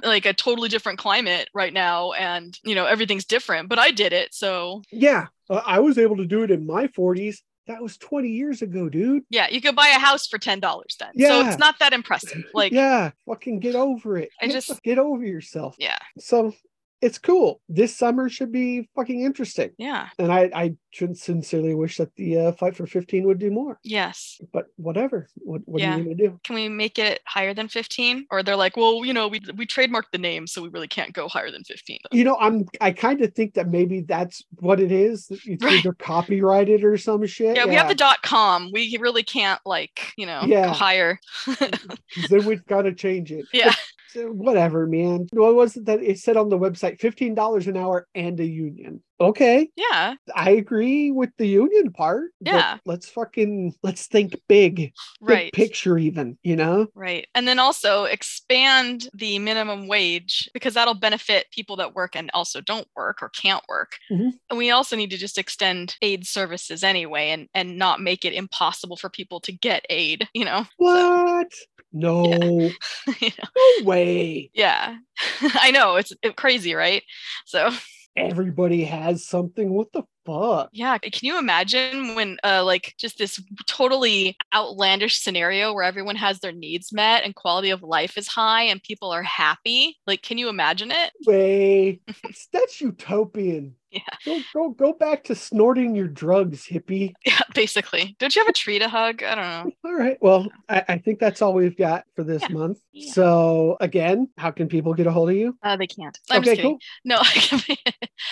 like a totally different climate right now and you know everything's different but i did it so Yeah, I was able to do it in my 40s. That was 20 years ago, dude. yeah you could buy a house for $10 then Yeah. so it's not that impressive like yeah, fucking get over it. I just- get over yourself. yeah So it's cool. This summer should be fucking interesting. yeah And I, I sincerely wish that the uh, fight for 15 would do more. yes But whatever. What, what Yeah. are you going to do? can we make it higher than 15 or they're like well you know we, we trademarked the name so we really can't go higher than 15 You know, I'm. I kind of think that maybe that's what it is. that It's Right. either copyrighted or some shit. yeah, we have the dot com we really can't like you know Yeah. go higher then we've got to change it. Yeah. Whatever, man. What was it that it said on the website? Fifteen dollars an hour and a union. Okay, yeah I agree with the union part. but Yeah. let's fucking let's think big, big picture, even. You know. right and then also expand the minimum wage because that'll benefit people that work and also don't work or can't work Mhm. and we also need to just extend aid services anyway and and not make it impossible for people to get aid you know What? No, You know? no way. yeah i know it's crazy right so Everybody has something. What the fuck? Yeah, can you imagine when uh like just this totally outlandish scenario where everyone has their needs met and quality of life is high and people are happy? Like can you imagine it? Way. That's- That's utopian. Yeah. Go go go back to snorting your drugs, hippie. Yeah, basically. Don't you have a tree to hug? I don't know. All right. Well, I, I think that's all we've got for this Yeah. month. Yeah. So again, how can people get a hold of you? Uh they can't. I'm okay, just kidding. cool. No, I can be,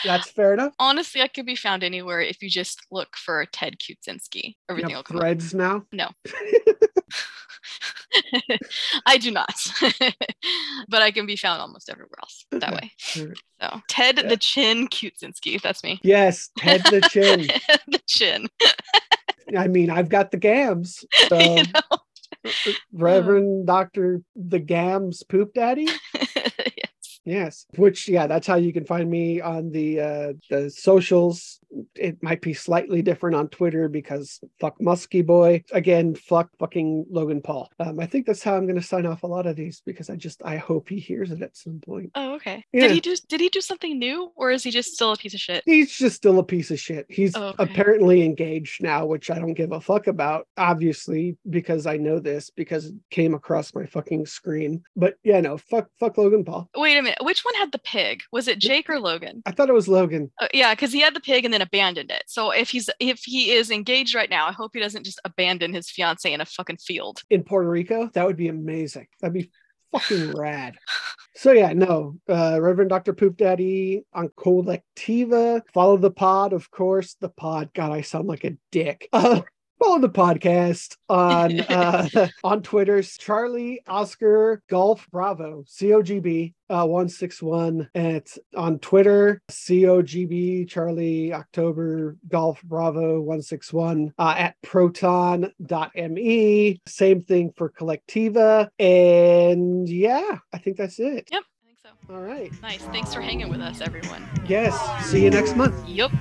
That's fair enough. honestly I could be found anywhere if you just look for Ted Kaczynski. You Everything will come up. threads now. I do not. but I can be found almost everywhere else that way. So Ted Yeah. the Chin Kaczynski. That's me. Yes, Ted the Chin. the chin. I mean, I've got the gams. So you know? Reverend Doctor the Gams Poop Daddy. yes. Yes, which yeah, that's how you can find me on the uh the socials. It might be slightly different on Twitter because fuck Muskie Boy. Again, fuck fucking Logan Paul. Um, I think that's how I'm gonna sign off a lot of these because I just I hope he hears it at some point. Oh, okay. Yeah. Did he do did he do something new or is he just still a piece of shit? He's just still a piece of shit. He's Oh, okay. apparently engaged now, which I don't give a fuck about, obviously, because I know this because it came across my fucking screen. But yeah, no, fuck fuck Logan Paul. Wait a minute. Which one had the pig? Was it Jake or Logan? I thought it was Logan. Uh, yeah, because he had the pig and then abandoned it. So if he's if he is engaged right now, I hope he doesn't just abandon his fiance in a fucking field. in Puerto Rico, that would be amazing. That'd be fucking rad. So yeah, no, uh, Reverend Dr. Poop Daddy on Kolektiva. Follow the pod, of course. The pod. God, I sound like a dick. Uh, follow the podcast on uh, on Twitter. Charlie Oscar Golf Bravo COGB uh, one six one. It's on Twitter. COGB Charlie October Golf Bravo one six one uh, at proton.me. Same thing for Kolektiva. And yeah, I think that's it. Yep, I think so. All right. Nice. Thanks for hanging with us, everyone. Yes. See you next month. Yup.